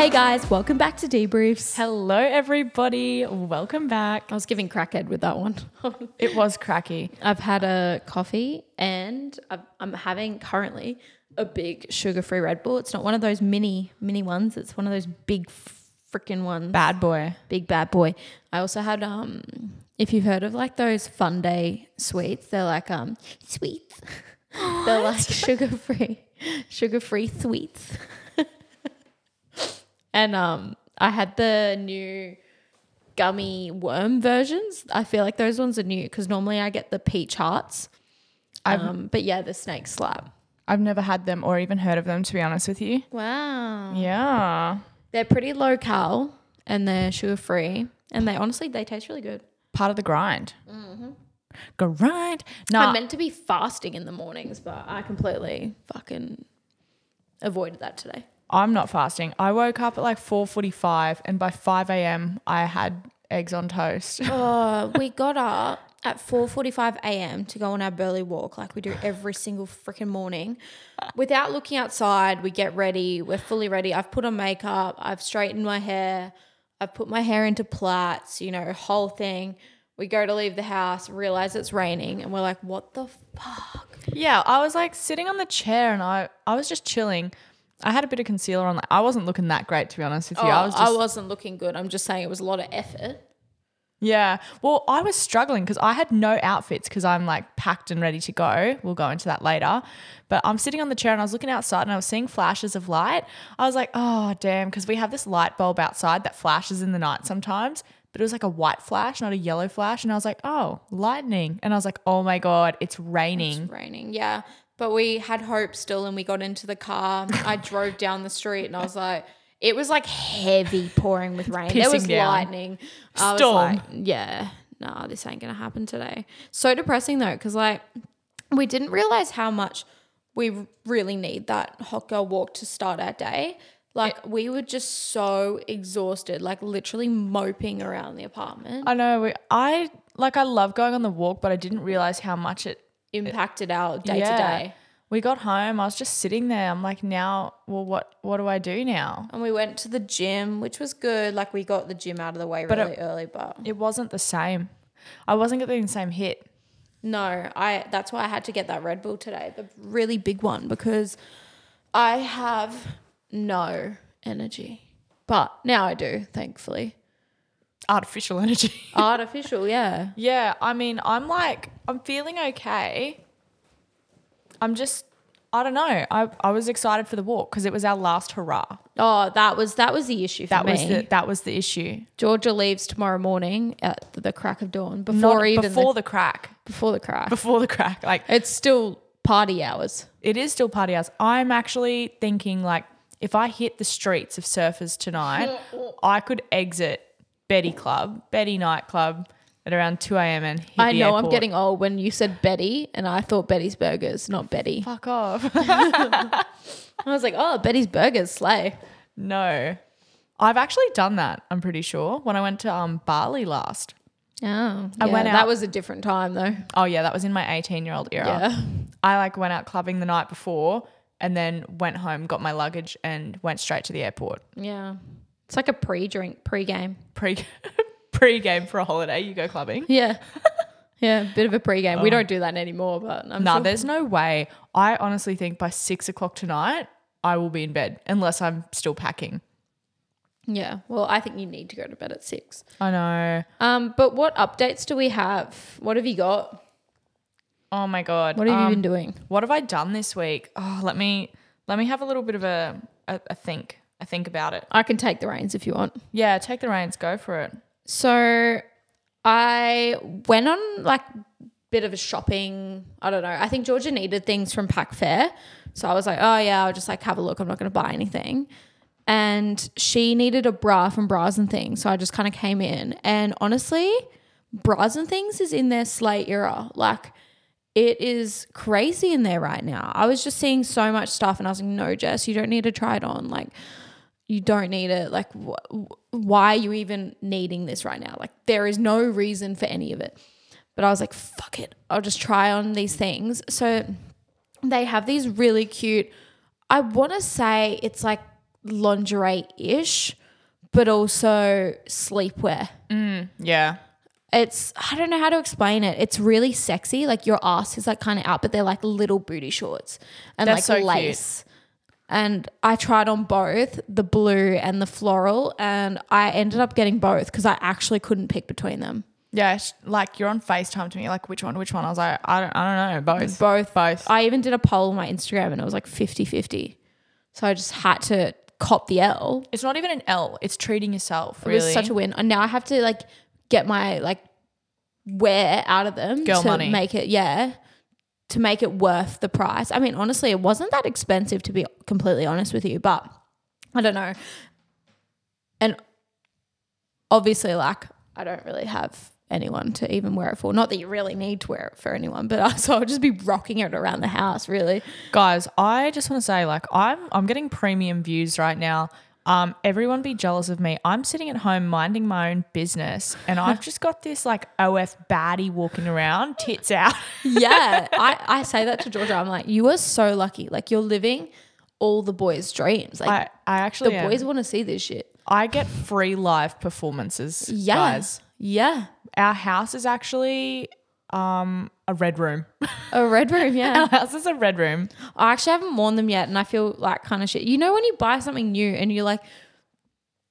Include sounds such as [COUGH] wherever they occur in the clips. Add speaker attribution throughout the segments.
Speaker 1: Hey guys, welcome back to Debriefs.
Speaker 2: Hello, everybody. Welcome back.
Speaker 1: I was giving crackhead with that one. [LAUGHS]
Speaker 2: It was cracky.
Speaker 1: I've had a coffee and I've, I'm having currently a big sugar-free Red Bull. It's not one of those mini mini ones. It's one of those big freaking ones.
Speaker 2: Bad boy.
Speaker 1: Big bad boy. I also had um if you've heard of like those Funday sweets, they're like um sweets. [LAUGHS] they're like sugar-free sugar-free sweets. And um I had the new gummy worm versions. I feel like those ones are new because normally I get the peach hearts. Um, but yeah, the snake slap.
Speaker 2: I've never had them or even heard of them, to be honest with you.
Speaker 1: Wow.
Speaker 2: Yeah.
Speaker 1: They're pretty low cal and they're sugar free. And they honestly they taste really good.
Speaker 2: Part of the grind. Grind. No,
Speaker 1: I'm meant to be fasting in the mornings, but I completely fucking avoided that today.
Speaker 2: I'm not fasting. I woke up at like 4.45 and by 5 a.m. I had eggs on toast.
Speaker 1: Uh, [LAUGHS] we got up at 4:45 a.m. to go on our burly walk like we do every single freaking morning. Without looking outside, we get ready. We're fully ready. I've put on makeup. I've straightened my hair. I've put my hair into plaits. You know, whole thing. We go to leave the house, realize it's raining, and we're like, "What the fuck?"
Speaker 2: yeah, I was like sitting on the chair and I, I was just chilling. I had a bit of concealer on. I wasn't looking that great, to be honest with you. Oh, I was just
Speaker 1: Oh, I wasn't looking good. I'm just saying it was a lot of effort.
Speaker 2: Yeah. Well, I was struggling because I had no outfits because I'm like packed and ready to go. We'll go into that later. But I'm sitting on the chair and I was looking outside and I was seeing flashes of light. I was like, oh, damn. Because we have this light bulb outside that flashes in the night sometimes. But it was like a white flash, not a yellow flash. And I was like, oh, lightning. And I was like, oh my God, it's raining.
Speaker 1: It's raining, yeah. But we had hope still, and we got into the car. I drove down the street, and I was like, it was like heavy pouring with rain. there was
Speaker 2: down.
Speaker 1: lightning. I was
Speaker 2: Storm.
Speaker 1: like, yeah, nah, this ain't gonna happen today. So depressing though, because like we didn't realize how much we really need that hot girl walk to start our day. Like we were just so exhausted, like literally moping around the apartment.
Speaker 2: I know. We, I like, I love going on the walk, but I didn't realize how much it
Speaker 1: impacted our day to day.
Speaker 2: We got home. I was just sitting there. I'm like, now, well, what, what do I do now?
Speaker 1: And we went to the gym, which was good. Like we got the gym out of the way
Speaker 2: But it-
Speaker 1: really early, but
Speaker 2: It wasn't the same. I wasn't getting the same hit.
Speaker 1: no, I that's why I had to get that Red Bull today, the really big one, because I have no energy. But now I do, thankfully.
Speaker 2: Artificial energy. [LAUGHS]
Speaker 1: Artificial, yeah.
Speaker 2: yeah, I mean, I'm like, I'm feeling okay. I'm just, I don't know. I, I was excited for the walk because it was our last hurrah.
Speaker 1: Oh, that was that was the issue for
Speaker 2: That
Speaker 1: me.
Speaker 2: was the that was the issue.
Speaker 1: Georgia leaves tomorrow morning at the crack of dawn before
Speaker 2: Not
Speaker 1: even
Speaker 2: before
Speaker 1: the,
Speaker 2: the crack.
Speaker 1: before the crack.
Speaker 2: Before the crack. Like
Speaker 1: It's still party hours.
Speaker 2: it is still party hours. I'm actually thinking like if I hit the streets of surfers tonight, [LAUGHS] I could exit Betty Club, Betty nightclub at around 2 a.m. and hit
Speaker 1: I
Speaker 2: the
Speaker 1: know I'm
Speaker 2: airport.
Speaker 1: getting old when you said Betty and I thought Betty's Burgers, not Betty.
Speaker 2: fuck off. [LAUGHS] [LAUGHS]
Speaker 1: I was like, oh, Betty's Burgers, slay.
Speaker 2: no. I've actually done that, I'm pretty sure, when I went to um, Bali last.
Speaker 1: Oh,
Speaker 2: I
Speaker 1: yeah,
Speaker 2: went
Speaker 1: That was a different time though.
Speaker 2: Oh yeah, that was in my 18 year old era.
Speaker 1: Yeah.
Speaker 2: I like went out clubbing the night before and then went home, got my luggage and went straight to the airport.
Speaker 1: Yeah. It's like a pre-drink, pre-game.
Speaker 2: Pre [LAUGHS] pre game for a holiday, you go clubbing.
Speaker 1: Yeah. yeah, bit of a pre-game. We don't do that anymore, but I'm
Speaker 2: No,
Speaker 1: sure-
Speaker 2: there's no way. I honestly think by six o'clock tonight, I will be in bed unless I'm still packing.
Speaker 1: Yeah. Well, I think you need to go to bed at six.
Speaker 2: I know.
Speaker 1: Um, but what updates do we have? What have you got?
Speaker 2: Oh my god.
Speaker 1: What have
Speaker 2: Um,
Speaker 1: you been doing?
Speaker 2: What have I done this week? Oh, let me let me have a little bit of a a, a think. A think about it.
Speaker 1: I can take the reins if you want.
Speaker 2: Yeah, take the reins. Go for it.
Speaker 1: So I went on like bit of a shopping. I don't know. I think Georgia needed things from Pack Fair. So I was like, oh yeah, I'll just like have a look. I'm not gonna buy anything. And she needed a bra from bras and things. So I just kind of came in. And honestly, bras and things is in their slay era. Like it is crazy in there right now. I was just seeing so much stuff and I was like, no, Jess, you don't need to try it on. Like you don't need it. Like, wh- why are you even needing this right now? Like, there is no reason for any of it. But I was like, fuck it. I'll just try on these things. So they have these really cute, I want to say it's like lingerie ish, but also sleepwear.
Speaker 2: Mm, yeah.
Speaker 1: It's I don't know how to explain it. It's really sexy. Like your ass is like kind of out, but they're like little booty shorts and
Speaker 2: They're
Speaker 1: like
Speaker 2: so cute.
Speaker 1: And I tried on both the blue and the floral, and I ended up getting both because I actually couldn't pick between them.
Speaker 2: Yeah. sh- Like you're on FaceTime to me, like which one, which one? I was like, I don't, I don't know. Both.
Speaker 1: Both.
Speaker 2: Both.
Speaker 1: I even did a poll on my Instagram and it was like 50 50. So I just had to cop the L.
Speaker 2: It's not even an L. It's treating yourself.
Speaker 1: It was such a win. And now I have to like get my like wear out of them
Speaker 2: Girl
Speaker 1: to
Speaker 2: money.
Speaker 1: make it, yeah, to make it worth the price. I mean, honestly, it wasn't that expensive to be completely honest with you, but I don't know. And obviously, like, I don't really have anyone to even wear it for. Not that you really need to wear it for anyone, but [LAUGHS] I, so I'll just be rocking it around the house, really.
Speaker 2: Guys, I just want to say, like, I'm I'm getting premium views right now. Um, everyone be jealous of me. I'm sitting at home minding my own business, and I've [LAUGHS] just got this like OF baddie walking around, tits out.
Speaker 1: yeah, [LAUGHS] I, I say that to Georgia. I'm like, you are so lucky. Like you're living all the boys' dreams. Like
Speaker 2: I I actually
Speaker 1: the
Speaker 2: am.
Speaker 1: boys want to see this shit.
Speaker 2: I get free live performances.
Speaker 1: Yeah,
Speaker 2: guys.
Speaker 1: yeah.
Speaker 2: Our house is actually um a red room.
Speaker 1: A red room. Yeah. [LAUGHS]
Speaker 2: Our house is a red room.
Speaker 1: I actually haven't worn them yet, and I feel like kind of shit. You know when you buy something new and you're like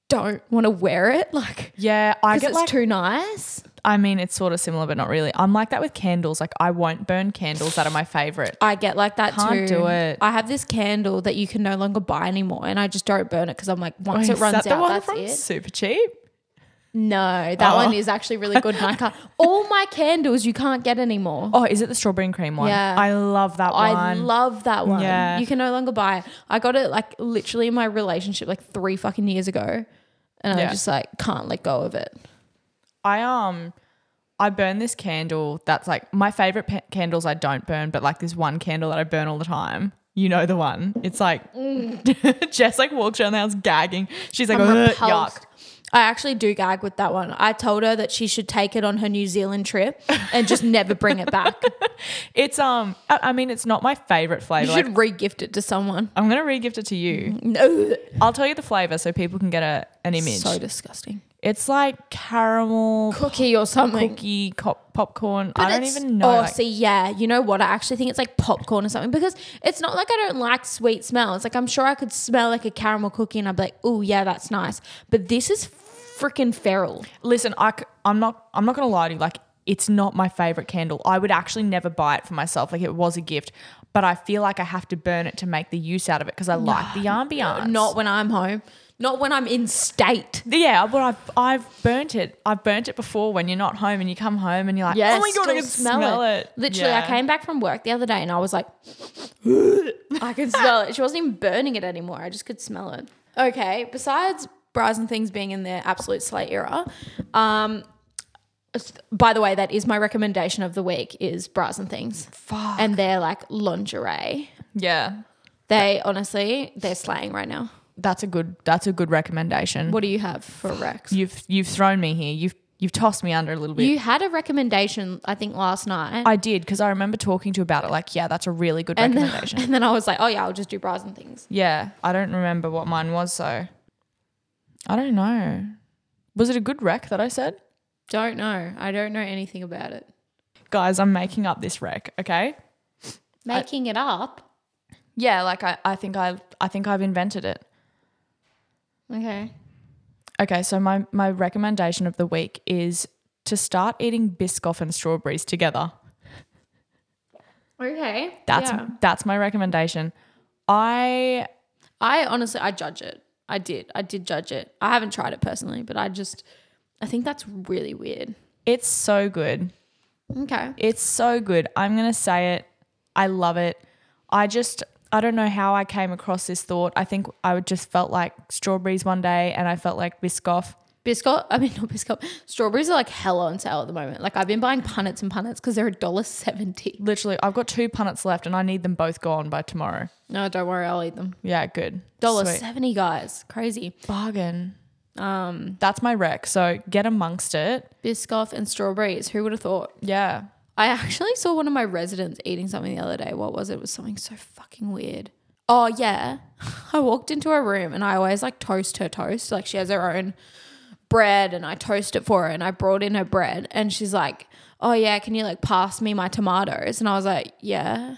Speaker 1: don't want to wear it, [LAUGHS] like
Speaker 2: Yeah, I get
Speaker 1: it's
Speaker 2: like.
Speaker 1: too nice.
Speaker 2: I mean, it's sort of similar, but not really. I'm like that with candles. Like I won't burn candles that are my favorite.
Speaker 1: I get like that
Speaker 2: Can't
Speaker 1: too.
Speaker 2: do it.
Speaker 1: I have this candle that you can no longer buy anymore, and I just don't burn it because I'm like, once
Speaker 2: Wait,
Speaker 1: it runs
Speaker 2: is that
Speaker 1: out,
Speaker 2: the one
Speaker 1: that's
Speaker 2: from
Speaker 1: it.
Speaker 2: Super Cheap.
Speaker 1: No, that
Speaker 2: Oh.
Speaker 1: one is actually really good, and I can't. All my candles you can't get anymore.
Speaker 2: Oh, is it the strawberry and cream one?
Speaker 1: Yeah.
Speaker 2: I love that one.
Speaker 1: I love that one.
Speaker 2: Yeah.
Speaker 1: You can no longer buy it. I got it like literally in my relationship like three fucking years ago. And I
Speaker 2: Yeah.
Speaker 1: just like can't let go of it.
Speaker 2: I um I burn this candle that's like my favorite pa- candles I don't burn, but like this one candle that I burn all the time. You know the one. It's like [LAUGHS] Jess like walks around the house gagging. She's like,
Speaker 1: I'm
Speaker 2: "Ugh,
Speaker 1: repulsed.
Speaker 2: yuck.
Speaker 1: I actually do gag with that one. I told her that she should take it on her New Zealand trip and just never bring it back. [LAUGHS]
Speaker 2: It's um I, I mean it's not my favorite flavor.
Speaker 1: You should
Speaker 2: Like,
Speaker 1: re-gift it to someone.
Speaker 2: I'm gonna re-gift it to you.
Speaker 1: No.
Speaker 2: I'll tell you the flavor so people can get a an image.
Speaker 1: So disgusting.
Speaker 2: It's like caramel
Speaker 1: Cookie or something.
Speaker 2: cookie cop, popcorn.
Speaker 1: But
Speaker 2: I don't even know.
Speaker 1: Oh,
Speaker 2: like-
Speaker 1: see, yeah. You know what? I actually think it's like popcorn or something because it's not like I don't like sweet smells. Like I'm sure I could smell like a caramel cookie and I'd be like, oh yeah, that's nice. But this is freaking feral.
Speaker 2: Listen, I, am not. I'm not gonna lie to you. Like, it's not my favorite candle. I would actually never buy it for myself. Like, it was a gift, but I feel like I have to burn it to make the use out of it because I like the ambiance.
Speaker 1: Not when I'm home. Not when I'm in state.
Speaker 2: Yeah, but I've I've burnt it. I've burnt it before when you're not home and you come home and you're like,
Speaker 1: Yeah,
Speaker 2: oh my god, I can smell, it.
Speaker 1: Literally,
Speaker 2: Yeah.
Speaker 1: I came back from work the other day and I was like, [LAUGHS] I could smell it. She wasn't even burning it anymore. I just could smell it. Okay, besides bras and things being in their absolute slate era, um, by the way, that is my recommendation of the week is bras and things.
Speaker 2: Fuck.
Speaker 1: And they're like lingerie.
Speaker 2: Yeah,
Speaker 1: They honestly, they're slaying right now.
Speaker 2: That's a good. That's a good recommendation.
Speaker 1: What do you have for Rex?
Speaker 2: You've you've thrown me here. You've you've tossed me under a little bit.
Speaker 1: You had a recommendation, I think, last night.
Speaker 2: I did because I remember talking to you about it. Like, yeah, that's a really good
Speaker 1: and then,
Speaker 2: recommendation. [LAUGHS]
Speaker 1: and then I was like, oh yeah, I'll just do bras and things.
Speaker 2: Yeah, I don't remember what mine was, so I don't know. Was it a good rec that I said?
Speaker 1: Don't know. I don't know anything about it.
Speaker 2: Guys, I'm making up this rec, okay?
Speaker 1: Making it up.
Speaker 2: Yeah, like I, I think I I think I've invented it.
Speaker 1: Okay.
Speaker 2: Okay, so my my recommendation of the week is to start eating Biscoff and strawberries together.
Speaker 1: Okay.
Speaker 2: That's
Speaker 1: yeah.
Speaker 2: that's my recommendation. I
Speaker 1: I honestly I judge it. I did. I did judge it. I haven't tried it personally, but I just I think that's really weird.
Speaker 2: it's so good.
Speaker 1: Okay.
Speaker 2: It's so good. I'm going to say it. I love it. I just, I don't know how I came across this thought. I think I would just felt like strawberries one day and I felt like Biscoff.
Speaker 1: Biscoff, I mean not Biscoff. Strawberries are like hell on sale at the moment. Like I've been buying punnets and punnets because they're a dollar seventy.
Speaker 2: Literally, I've got two punnets left and I need them both gone by tomorrow.
Speaker 1: No, don't worry, I'll eat them.
Speaker 2: Yeah, good.
Speaker 1: Dollar
Speaker 2: Sweet.
Speaker 1: seventy, guys. Crazy.
Speaker 2: Bargain.
Speaker 1: Um
Speaker 2: That's my rec. So get amongst it.
Speaker 1: Biscoff and strawberries. Who would have thought?
Speaker 2: Yeah.
Speaker 1: I actually saw one of my residents eating something the other day. What was it? It was something so fucking weird. Oh yeah. [LAUGHS] I walked into her room and I always like toast her toast. Like she has her own bread and I toast it for her and I brought in her bread and she's like, "Oh yeah, can you like pass me my tomatoes?" And I was like, "Yeah."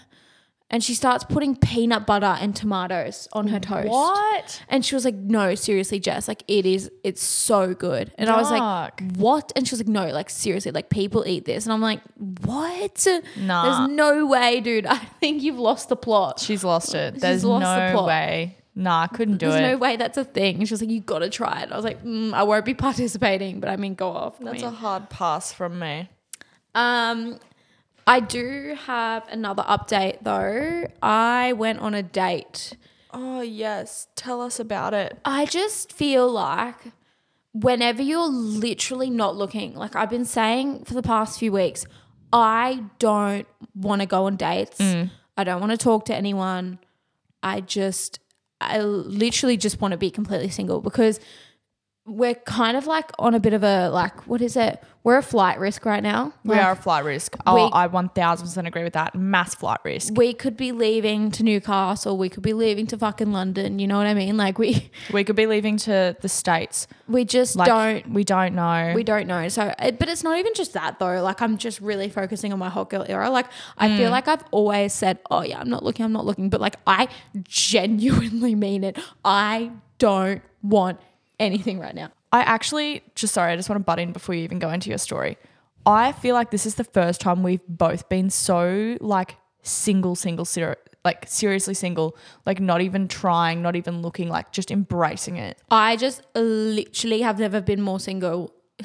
Speaker 1: And she starts putting peanut butter and tomatoes on her toast.
Speaker 2: What?
Speaker 1: And she was like, "No, seriously, Jess, like it is it's so good." And I was like, "What?" And she was like, "No, like seriously, like people eat this." And I'm like, "What?"
Speaker 2: Nah.
Speaker 1: There's no way, dude. [LAUGHS] I think you've lost the plot.
Speaker 2: She's lost it. There's
Speaker 1: lost the
Speaker 2: no
Speaker 1: plot.
Speaker 2: way. Nah, I couldn't do
Speaker 1: There's
Speaker 2: it.
Speaker 1: There's no way that's a thing. And she was like, "You got to try it." I was like, mm, "I won't be [LAUGHS] participating," but I mean, go off. I
Speaker 2: That's a hard pass from me.
Speaker 1: um, I do have another update though. I went on a date.
Speaker 2: Oh yes, tell us about it.
Speaker 1: I just feel like whenever you're literally not looking, like I've been saying for the past few weeks, I don't want to go on dates. Mm. I don't want to talk to anyone. I just, I literally just want to be completely single because we're kind of like on a bit of a, like, what is it? We're a flight risk right now.
Speaker 2: We
Speaker 1: Like,
Speaker 2: are a flight risk. Oh,
Speaker 1: we-
Speaker 2: I 1000% agree with that. Mass flight risk.
Speaker 1: we could be leaving to Newcastle. We could be leaving to fucking London. You know what I mean? Like we, [LAUGHS]
Speaker 2: We could be leaving to the States.
Speaker 1: we just
Speaker 2: Like,
Speaker 1: don't
Speaker 2: We don't know.
Speaker 1: We don't know. So, uh, but it's not even just that though. Like, I'm just really focusing on my hot girl era. Like, I feel mm. like I've always said, oh, yeah, I'm not looking, I'm not looking. But like, I genuinely mean it. I don't want anything right now.
Speaker 2: I actually, just sorry, I just want to butt in before you even go into your story. I feel like this is the first time we've both been so like single, single, ser- like seriously single, like not even trying, not even looking, like just embracing it.
Speaker 1: I just literally have never been more single. [LAUGHS]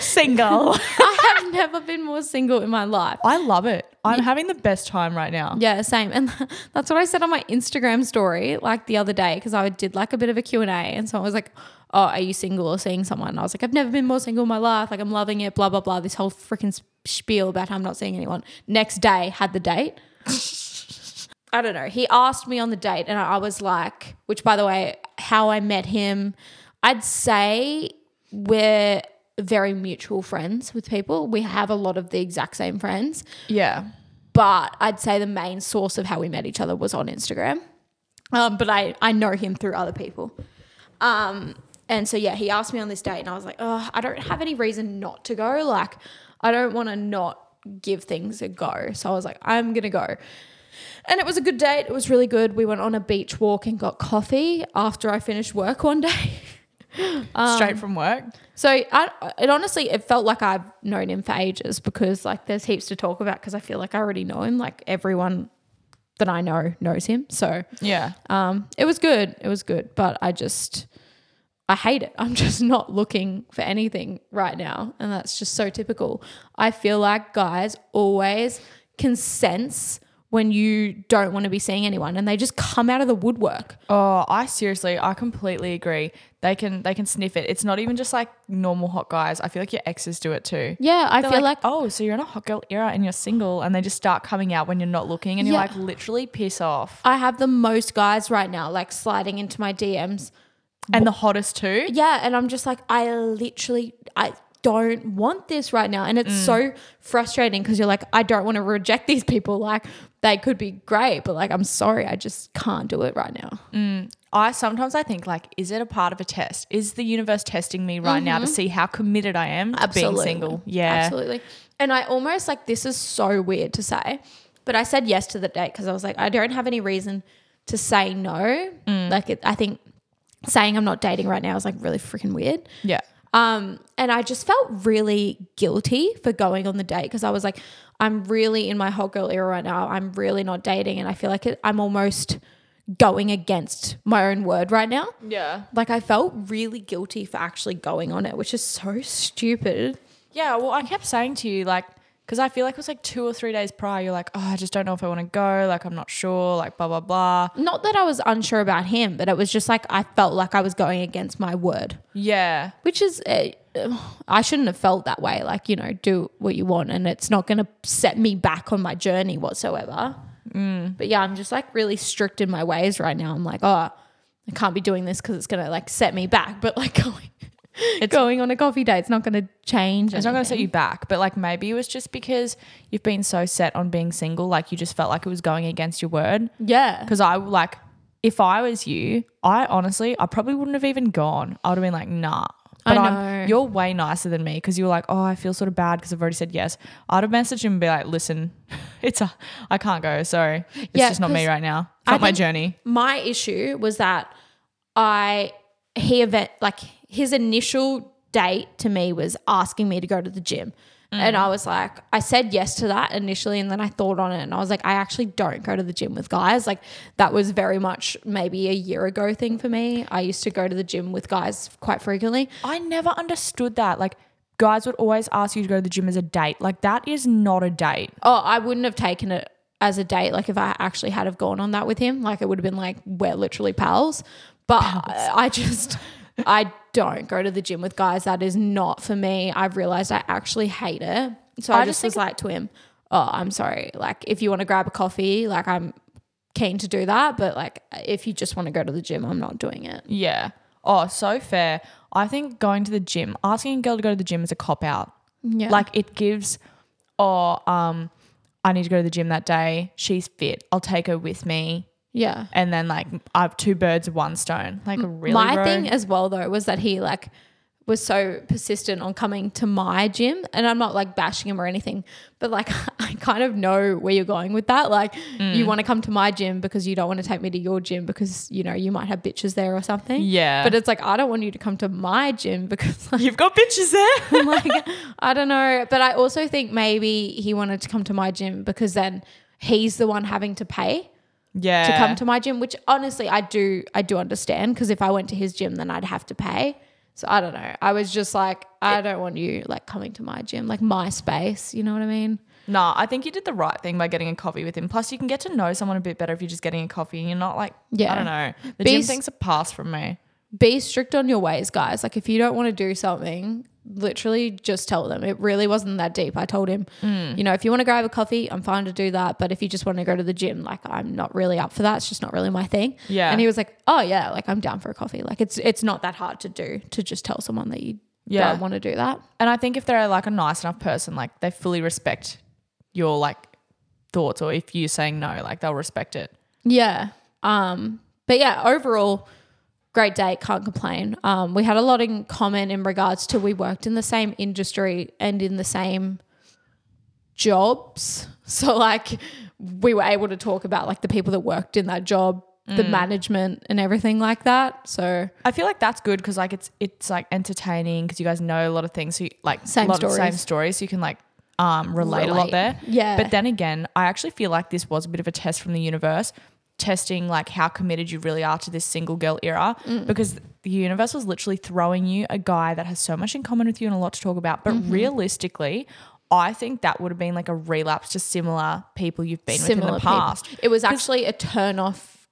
Speaker 2: Single. [LAUGHS]
Speaker 1: I have never been more single in my life.
Speaker 2: I love it. I'm having the best time right now.
Speaker 1: Yeah, same. And [LAUGHS] that's what I said on my Instagram story like the other day because I did like a bit of a Q&A and someone was like, "Oh, are you single or seeing someone?" And I was like, "I've never been more single in my life. Like I'm loving it, blah blah blah." This whole freaking spiel about how I'm not seeing anyone. Next day had the date. [LAUGHS] I don't know. He asked me on the date and I was like, which by the way, how I met him, I'd say we're very mutual friends with people. We have a lot of the exact same friends
Speaker 2: Yeah.
Speaker 1: but I'd say the main source of how we met each other was on Instagram. Um, but I, I know him through other people. Um, and so, yeah, he asked me on this date, and I was like, oh, I don't have any reason not to go. Like, I don't want to not give things a go. So I was like, I'm going to go. And it was a good date. It was really good. We went on a beach walk and got coffee after I finished work one [LAUGHS] day.
Speaker 2: Straight from work.
Speaker 1: So I, it honestly, it felt like I've known him for ages because like there's heaps to talk about because I feel like I already know him. Like everyone that I know knows him. So
Speaker 2: Yeah.
Speaker 1: um, it was good. It was good, but I just I hate it. [LAUGHS] I'm just not looking for anything right now, and that's just so typical. I feel like guys always can sense when you don't want to be seeing anyone and they just come out of the woodwork.
Speaker 2: Oh, I seriously, I completely agree. They can they can sniff it. It's not even just like normal hot guys. I feel like your exes do it too.
Speaker 1: Yeah, I
Speaker 2: They're
Speaker 1: feel like,
Speaker 2: oh, so you're in a hot girl era and you're single, and they just start coming out when you're not looking, and you're like, literally piss off.
Speaker 1: I have the most guys right now like sliding into my DMs.
Speaker 2: And the hottest too.
Speaker 1: Yeah, and I'm just like I literally I don't want this right now and it's mm. so frustrating because you're like I don't want to reject these people like they could be great but like I'm sorry I just can't do it right now.
Speaker 2: I sometimes I think like, is it a part of a test? Is the universe testing me right now to see how committed I am to being single? Yeah.
Speaker 1: Absolutely. And I almost like this is so weird to say, but I said yes to the date because I was like, I don't have any reason to say no.
Speaker 2: Mm.
Speaker 1: Like, it, I think saying I'm not dating right now is like really freaking weird.
Speaker 2: Yeah.
Speaker 1: Um, and I just felt really guilty for going on the date because I was like, I'm really in my hot girl era right now. I'm really not dating. And I feel like it, I'm almost going against my own word right now.
Speaker 2: Yeah.
Speaker 1: Like, I felt really guilty for actually going on it, which is so stupid.
Speaker 2: Yeah. Well, I kept saying to you, like, because I feel like it was like two or three days prior, you're like, oh, I just don't know if I want to go. Like, I'm not sure. Like, blah, blah, blah.
Speaker 1: Not that I was unsure about him, but it was just like I felt like I was going against my word,
Speaker 2: Yeah.
Speaker 1: which is, uh, I shouldn't have felt that way. Like, you know, do what you want and it's not going to set me back on my journey whatsoever. But yeah, I'm just like really strict in my ways right now. I'm like, oh, I can't be doing this because it's going to like set me back. But like [LAUGHS] going, going on a coffee date, it's not going to change.
Speaker 2: It's not going to set you back, but like maybe it was just because you've been so set on being single, like you just felt like it was going against your word.
Speaker 1: Yeah.
Speaker 2: Because I like if I was you, I honestly, I probably wouldn't have even gone. I would have been like, nah.
Speaker 1: I
Speaker 2: But
Speaker 1: know.
Speaker 2: I'm, you're way nicer than me because you were like, oh, I feel sort of bad because I've already said yes. I'd have messaged him and be like, listen, [LAUGHS] it's a, I can't go. Sorry, it's
Speaker 1: Yeah,
Speaker 2: just not me right now.
Speaker 1: I
Speaker 2: Not my journey.
Speaker 1: my issue was that I he event like his initial date to me was asking me to go to the gym. And I was like, I said yes to that initially, and then I thought on it, and I was like, I actually don't go to the gym with guys. Like that was very much maybe a year ago thing for me. I used to go to the gym with guys quite frequently.
Speaker 2: I never understood that. Like, guys would always ask you to go to the gym as a date. Like, that is not a date.
Speaker 1: Oh, I wouldn't have taken it as a date. Like if I actually had have gone on that with him, like it would have been like we're literally pals. But I, I just I don't go to the gym with guys. That is not for me. I've realized I actually hate it. So I,
Speaker 2: I
Speaker 1: just
Speaker 2: just
Speaker 1: was like to him, "Oh, I'm sorry. Like if you want to grab a coffee, like I'm keen to do that, but like if you just want to go to the gym, I'm not doing it."
Speaker 2: Yeah. Oh, so fair. I think going to the gym, asking a girl to go to the gym is a cop out.
Speaker 1: Yeah.
Speaker 2: Like it gives, oh, um, I need to go to the gym that day. She's fit. I'll take her with me.
Speaker 1: Yeah.
Speaker 2: And then like I have two birds one stone. Like really,
Speaker 1: my thing as well though was that he like was so persistent on coming to my gym and I'm not like bashing him or anything but like [LAUGHS] I kind of know where you're going with that like
Speaker 2: Mm.
Speaker 1: you want to come to my gym because you don't want to take me to your gym because you know you might have bitches there or something
Speaker 2: Yeah.
Speaker 1: but it's like I don't want you to come to my gym [LAUGHS] because like,
Speaker 2: You've got bitches there. [LAUGHS]
Speaker 1: like I don't know but I also think maybe he wanted to come to my gym because then he's the one having to pay
Speaker 2: yeah.
Speaker 1: to come to my gym, which honestly I do I do understand because if I went to his gym then I'd have to pay. So I don't know. I was just like, I don't want you like coming to my gym, like my space. You know what I mean?
Speaker 2: No, I think you did the right thing by getting a coffee with him. Plus, you can get to know someone a bit better if you're just getting a coffee and you're not like,
Speaker 1: Yeah.
Speaker 2: I don't know. The
Speaker 1: Be
Speaker 2: gym
Speaker 1: s-
Speaker 2: thing's a pass from me.
Speaker 1: Be strict on your ways, guys. Like if you don't want to do something, literally just tell them. It really wasn't that deep. I told him,
Speaker 2: Mm.
Speaker 1: you know, if you want to grab a coffee, I'm fine to do that. But if you just want to go to the gym, like I'm not really up for that. It's just not really my thing.
Speaker 2: Yeah.
Speaker 1: And he was like, Oh yeah, like I'm down for a coffee. Like it's it's not that hard to do to just tell someone that you
Speaker 2: Yeah.
Speaker 1: don't want to do that.
Speaker 2: And I think if they're like a nice enough person, like they fully respect your like thoughts, or if you're saying no, like they'll respect it.
Speaker 1: Yeah. Um, but yeah, overall, great date. Can't complain. Um, we had a lot in common in regards to we worked in the same industry and in the same jobs. [LAUGHS] So like we were able to talk about like the people that worked in that job, the management and everything like that. So
Speaker 2: I feel like that's good because like it's it's like entertaining because you guys know a lot of things. So you, like
Speaker 1: Same
Speaker 2: a lot of same
Speaker 1: stories.
Speaker 2: stories. So you can like um relate, a lot there.
Speaker 1: Yeah.
Speaker 2: But then again, I actually feel like this was a bit of a test from the universe, testing like how committed you really are to this single girl era
Speaker 1: Mm.
Speaker 2: because the universe was literally throwing you a guy that has so much in common with you and a lot to talk about. But
Speaker 1: Mm-hmm.
Speaker 2: realistically, I think that would have been like a relapse to similar people you've been with in
Speaker 1: similar
Speaker 2: the past.
Speaker 1: people. It was actually a turn off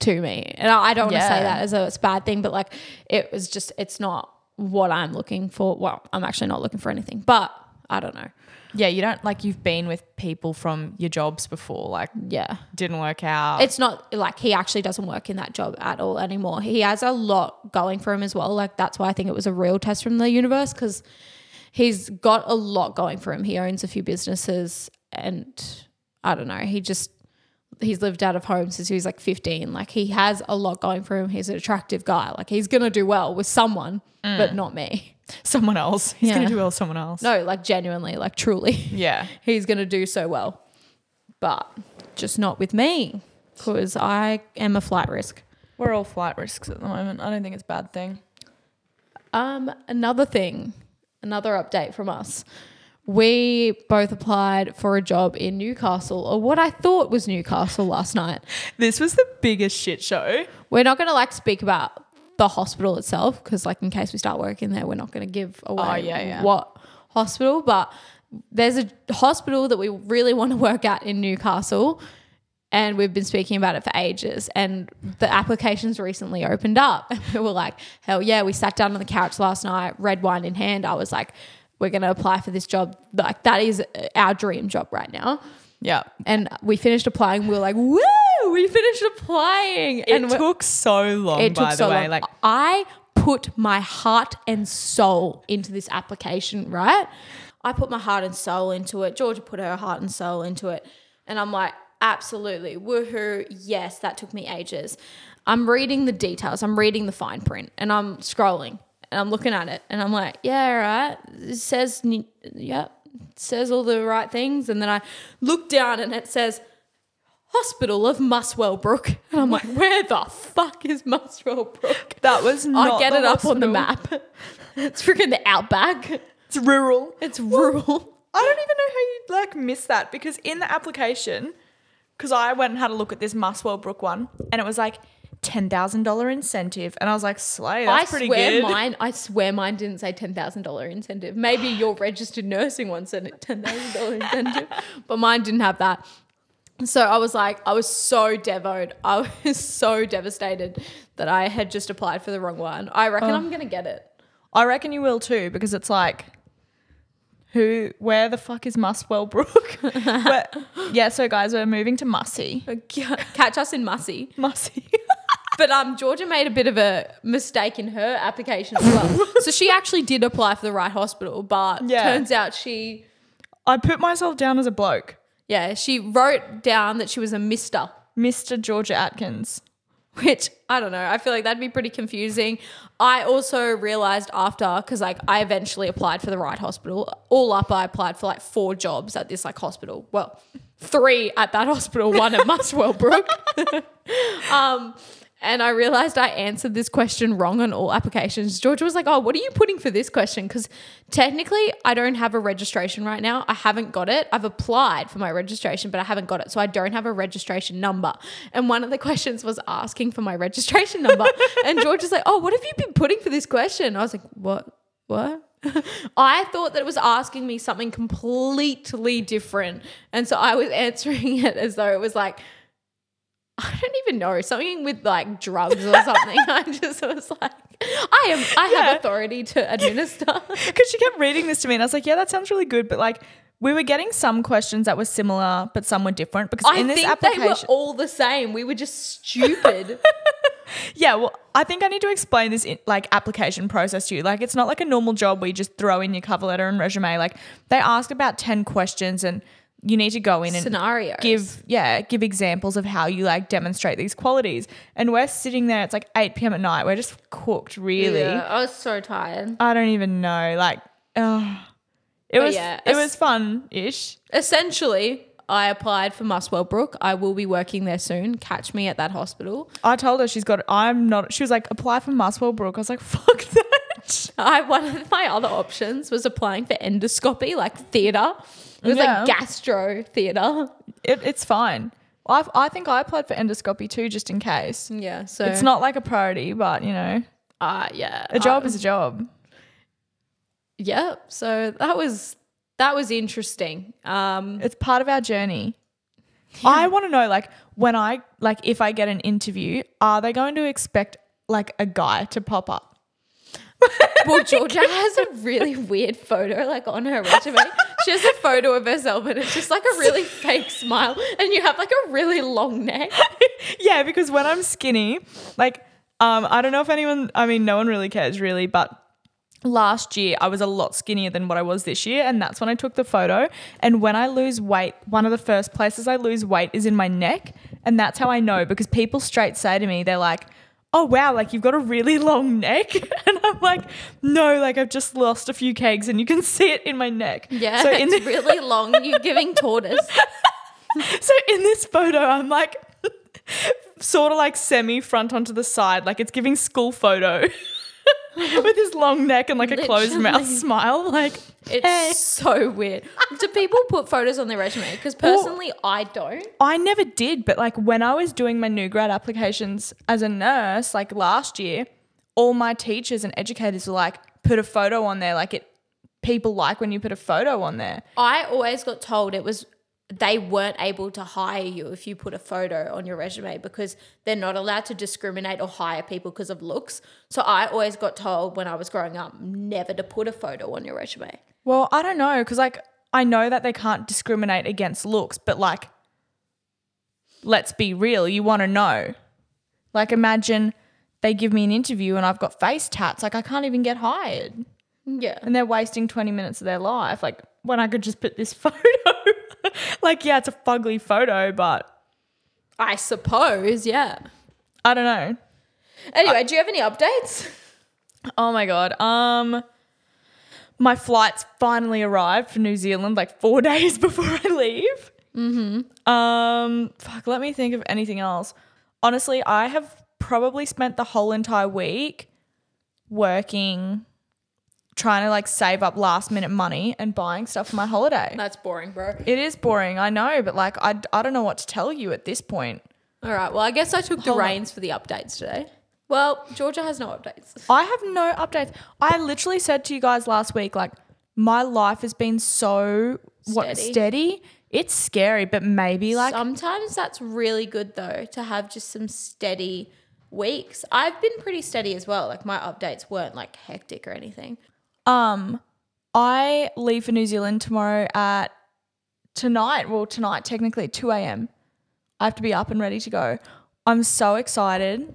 Speaker 1: to me. And I I don't want to say that as a it's a bad thing, but like it was just it's not what I'm looking for. Well, I'm actually not looking for anything, but I don't know.
Speaker 2: Yeah, you don't like you've been with people from your jobs before, like
Speaker 1: Yeah.
Speaker 2: didn't work out.
Speaker 1: It's not like he actually doesn't work in that job at all anymore. He has a lot going for him as well. Like that's why I think it was a real test from the universe because he's got a lot going for him. He owns a few businesses and I don't know. He just he's lived out of home since he was like 15. Like he has a lot going for him. He's an attractive guy. Like he's gonna do well with someone, but mm. not me.
Speaker 2: Someone else. He's
Speaker 1: Yeah.
Speaker 2: gonna do well with someone else.
Speaker 1: No, like genuinely, like truly.
Speaker 2: Yeah. [LAUGHS]
Speaker 1: he's going to do so well. But just not with me because I am a flight risk.
Speaker 2: We're all flight risks at the moment. I don't think it's a bad thing.
Speaker 1: Um, another thing, another update from us. We both applied for a job in Newcastle, or what I thought was Newcastle last night. [LAUGHS]
Speaker 2: This was the biggest shit show.
Speaker 1: We're not going to like speak about the hospital itself because, like, in case we start working there, we're not going to give oh, away
Speaker 2: Oh, yeah, yeah.
Speaker 1: what hospital. But there's a hospital that we really [LAUGHS] want to work at in Newcastle, and we've been speaking about it for ages. And the applications recently opened up, [LAUGHS] and we were like, "Hell yeah!" We sat down on the couch last night, red wine in hand. I was like, "We're going to apply for this job. Like, that is our dream job right now."
Speaker 2: Yeah.
Speaker 1: And we finished applying. We were like, "Woo!" We finished applying,
Speaker 2: It
Speaker 1: and
Speaker 2: took so long,
Speaker 1: it
Speaker 2: by
Speaker 1: took
Speaker 2: the
Speaker 1: so
Speaker 2: way.
Speaker 1: long.
Speaker 2: Like
Speaker 1: I put my heart and soul into this application, right? I put my heart and soul into it. Georgia put her heart and soul into it. And I'm like, absolutely. Woohoo. Yes, that took me ages. I'm reading the details, I'm reading the fine print, and I'm scrolling and I'm looking at it and I'm like, yeah, all right. It says, yep, yeah, says all the right things. And then I look down and it says, Hospital of Muswellbrook. And I'm [LAUGHS] like, where the fuck is Muswellbrook?
Speaker 2: That was not
Speaker 1: I
Speaker 2: get
Speaker 1: it up on the map. [LAUGHS] it's freaking the outback.
Speaker 2: It's rural.
Speaker 1: It's rural.
Speaker 2: I don't even know how you'd like miss that because in the application, because I went and had a look at this Muswellbrook one, and it was like ten thousand dollar incentive, and I was like, "Slay, that's
Speaker 1: I
Speaker 2: pretty
Speaker 1: swear
Speaker 2: good."
Speaker 1: mine. I swear mine didn't say ten thousand dollar incentive. Maybe your registered nursing one said it ten thousand dollar [LAUGHS] incentive, but mine didn't have that. So I was like, I was so devoed. I was [LAUGHS] so devastated that I had just applied for the wrong one. I reckon oh. I'm gonna get it.
Speaker 2: I reckon you will too because it's like, who? Where the fuck is Muswellbrook? [LAUGHS] Yeah, so guys, we're moving to Mussy.
Speaker 1: Catch us in Mussy.
Speaker 2: Mussy.
Speaker 1: But um, Georgia made a bit of a mistake in her application as well. [LAUGHS] so she actually did apply for the right hospital, but
Speaker 2: Yeah.
Speaker 1: turns out she,
Speaker 2: I put myself down as a bloke,
Speaker 1: yeah, she wrote down that she was a Mister.
Speaker 2: Mr. Georgia Atkins.
Speaker 1: which I don't know. I feel like that'd be pretty confusing. I also realized after because like I eventually applied for the right hospital. All up, I applied for like four jobs at this like hospital. Well, three at that hospital, one at [LAUGHS] Muswellbrook. [LAUGHS] um, and I realized I answered this question wrong on all applications. Georgia was like, "Oh, what are you putting for this question?" Because technically, I don't have a registration right now. I haven't got it. I've applied for my registration, but I haven't got it, so I don't have a registration number. And one of the [LAUGHS] questions was asking for my registration number, [LAUGHS] and George was like, "Oh, what have you been putting for this question?" I was like, "What? What?" [LAUGHS] I thought that it was asking me something completely different, and so I was answering it as though it was like. [LAUGHS] I don't even know something with like drugs or something. [LAUGHS] I just was like, I am. I
Speaker 2: Yeah.
Speaker 1: have authority to [LAUGHS] administer.
Speaker 2: Because she kept reading this to me, and I was like, "Yeah, that sounds really good," but like. We were getting some questions that were similar, but some were different because
Speaker 1: I
Speaker 2: in this
Speaker 1: think
Speaker 2: application,
Speaker 1: they were all the same. We were just stupid.
Speaker 2: Yeah, well, I think I need to explain this in, like application process to you. Like, it's not like a normal job where you just throw in your cover letter and resume. Like, they ask about ten questions, and you need to go in and
Speaker 1: Scenarios.
Speaker 2: give yeah give examples of how you like demonstrate these qualities. And we're sitting there. It's like eight p.m. at night. We're just cooked. Really,
Speaker 1: Yeah, I was so tired.
Speaker 2: I don't even know. Like, uh, it
Speaker 1: But
Speaker 2: was
Speaker 1: yeah,
Speaker 2: it was fun ish.
Speaker 1: Essentially, I applied for Muswellbrook. I will be working there soon. Catch me at that hospital.
Speaker 2: I told her she's got. I'm not. She was like, apply for Muswellbrook. I was like, [LAUGHS] fuck that.
Speaker 1: I one of my other options was applying for endoscopy, like theatre. It was
Speaker 2: Yeah.
Speaker 1: like gastro theatre.
Speaker 2: It, it's fine. I I think I applied for endoscopy too, just in case.
Speaker 1: Yeah, so
Speaker 2: It's not like a priority, but you know,
Speaker 1: Uh, yeah,
Speaker 2: a job
Speaker 1: uh,
Speaker 2: is a job.
Speaker 1: yeah. So that was that was interesting. Um,
Speaker 2: It's part of our journey. I want to know, like, when I like, if I get an interview, are they going to expect like a guy to pop up? [LAUGHS]
Speaker 1: well, Georgia has a really weird photo, like on her resume. She has a photo of herself, and it's just like a really [LAUGHS] fake smile, and you have like a really long neck. [LAUGHS]
Speaker 2: yeah, because when I'm skinny, like, um, I don't know if anyone, I mean, no one really cares really, but last year I was a lot skinnier than what I was this year, and that's when I took the photo. And when I lose weight, one of the first places I lose weight is in my neck, and that's how I know because people straight say to me, they're like, "Oh wow, like you've got a really long neck," [LAUGHS] and I'm like, "No, like I've just lost a few kegs, and you can see it in my neck."
Speaker 1: Yeah,
Speaker 2: So in
Speaker 1: it's [LAUGHS] really long. You're giving tortoise. [LAUGHS]
Speaker 2: so in this photo, I'm like sort of like semi front onto the side, like it's giving school photo [LAUGHS] with his long neck and like a closed mouth
Speaker 1: Literally.
Speaker 2: smile. Like,
Speaker 1: It's
Speaker 2: hey.
Speaker 1: so weird. Do people put photos on their resume? Because personally, I don't.
Speaker 2: I never did, but like when I was doing my new grad applications as a nurse, like last year, all my teachers and educators were like, put a photo on there. Like it, people like when you put a photo on there.
Speaker 1: I always got told it was they weren't able to hire you if you put a photo on your resume because they're not allowed to discriminate or hire people because of looks. So I always got told when I was growing up never to put a photo on your resume.
Speaker 2: Well, I don't know because like I know that they can't discriminate against looks, but like, let's be real. You want to know. Like, imagine they give me an interview and I've got face tats. Like, I can't even get hired,
Speaker 1: Yeah.
Speaker 2: and they're wasting twenty minutes of their life. Like, when I could just put this [LAUGHS] photo. [LAUGHS] like, yeah, it's a fugly photo, but
Speaker 1: I suppose, yeah.
Speaker 2: I don't know.
Speaker 1: Anyway, do you have any updates? [LAUGHS]
Speaker 2: Oh my god. Um my flight's finally arrived for New Zealand like 4 [LAUGHS] days before I leave. Mhm. Um fuck, let me think of anything else. Honestly, I have probably spent the whole entire week working trying to like save up last minute money and buying stuff for my holiday.
Speaker 1: That's boring, bro.
Speaker 2: It is boring, I know, but like I, I don't know what to tell you at this point.
Speaker 1: All right. Well, I guess I took the
Speaker 2: Hold on.
Speaker 1: reins for the updates today. Well, Georgia has no updates.
Speaker 2: I have no updates. I literally said to you guys last week, like, my life has been so what
Speaker 1: Steady.
Speaker 2: steady. It's scary, but maybe like
Speaker 1: Sometimes that's really good though to have just some steady weeks. I've been pretty steady as well. Like my updates weren't like hectic or anything.
Speaker 2: Um I leave for New Zealand tomorrow at tonight. Well, tonight technically 2 a.m. I have to be up and ready to go. I'm so excited.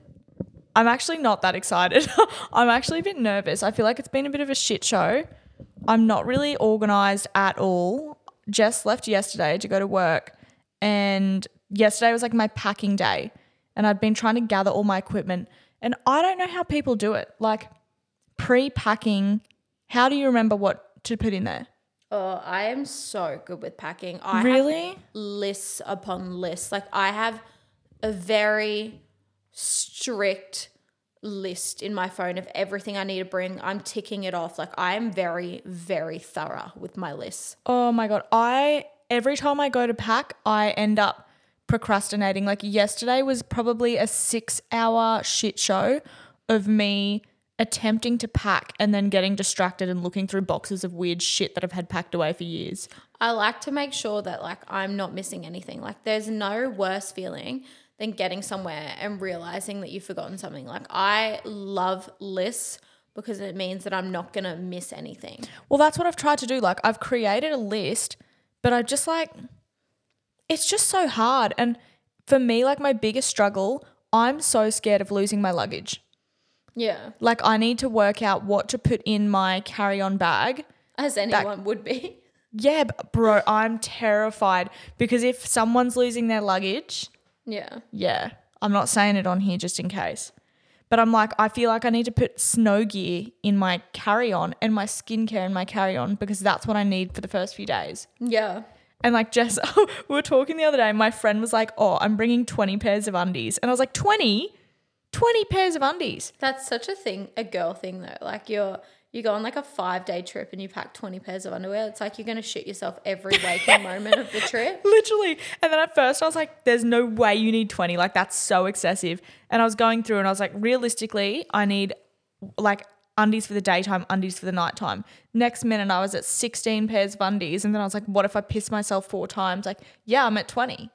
Speaker 2: I'm actually not that excited. [LAUGHS] I'm actually a bit nervous. I feel like it's been a bit of a shit show. I'm not really organized at all. Just left yesterday to go to work, and yesterday was like my packing day. And I'd been trying to gather all my equipment, and I don't know how people do it. Like pre packing, how do you remember what to put in there?
Speaker 1: Oh, I am so good with packing. I have
Speaker 2: Really?
Speaker 1: lists upon lists. Like I have a very strict list in my phone of everything I need to bring. I'm ticking it off. Like I am very, very thorough with my lists.
Speaker 2: Oh my god, I every time I go to pack, I end up procrastinating. Like yesterday was probably a 6-hour shit show of me attempting to pack and then getting distracted and looking through boxes of weird shit that I've had packed away for years.
Speaker 1: I like to make sure that like I'm not missing anything. Like there's no worse feeling than getting somewhere and realizing that you've forgotten something. Like I love lists because it means that I'm not going to miss anything.
Speaker 2: Well, that's what I've tried to do. Like I've created a list, but I just like it's just so hard. And for me, like my biggest struggle, I'm so scared of losing my luggage.
Speaker 1: Yeah.
Speaker 2: Like I need to work out what to put in my carry-on bag.
Speaker 1: As anyone would be.
Speaker 2: Yeah, bro, I'm terrified because if someone's losing their luggage,
Speaker 1: Yeah.
Speaker 2: yeah, I'm not saying it on here just in case. But I'm like, I feel like I need to put snow gear in my carry on and my skincare in my carry on because that's what I need for the first few days.
Speaker 1: Yeah.
Speaker 2: And like [LAUGHS] Jess, we were talking the other day. My friend was like, "Oh, I'm bringing 20 pairs of undies," and I was like, "20, 20 pairs of undies."
Speaker 1: That's such a thing, a girl thing though. Like you're you go on like a five day trip and you pack twenty pairs of underwear. It's like you're gonna shit yourself every waking moment of the trip. [LAUGHS]
Speaker 2: Literally. And then at first I was like, "There's no way you need 20. Like that's so excessive." And I was going through and I was like, "Realistically, I need like undies for the daytime, undies for the nighttime." Next minute I was at 16 pairs of undies, and then I was like, "What if I piss myself four times?" Like, yeah, I'm at 20.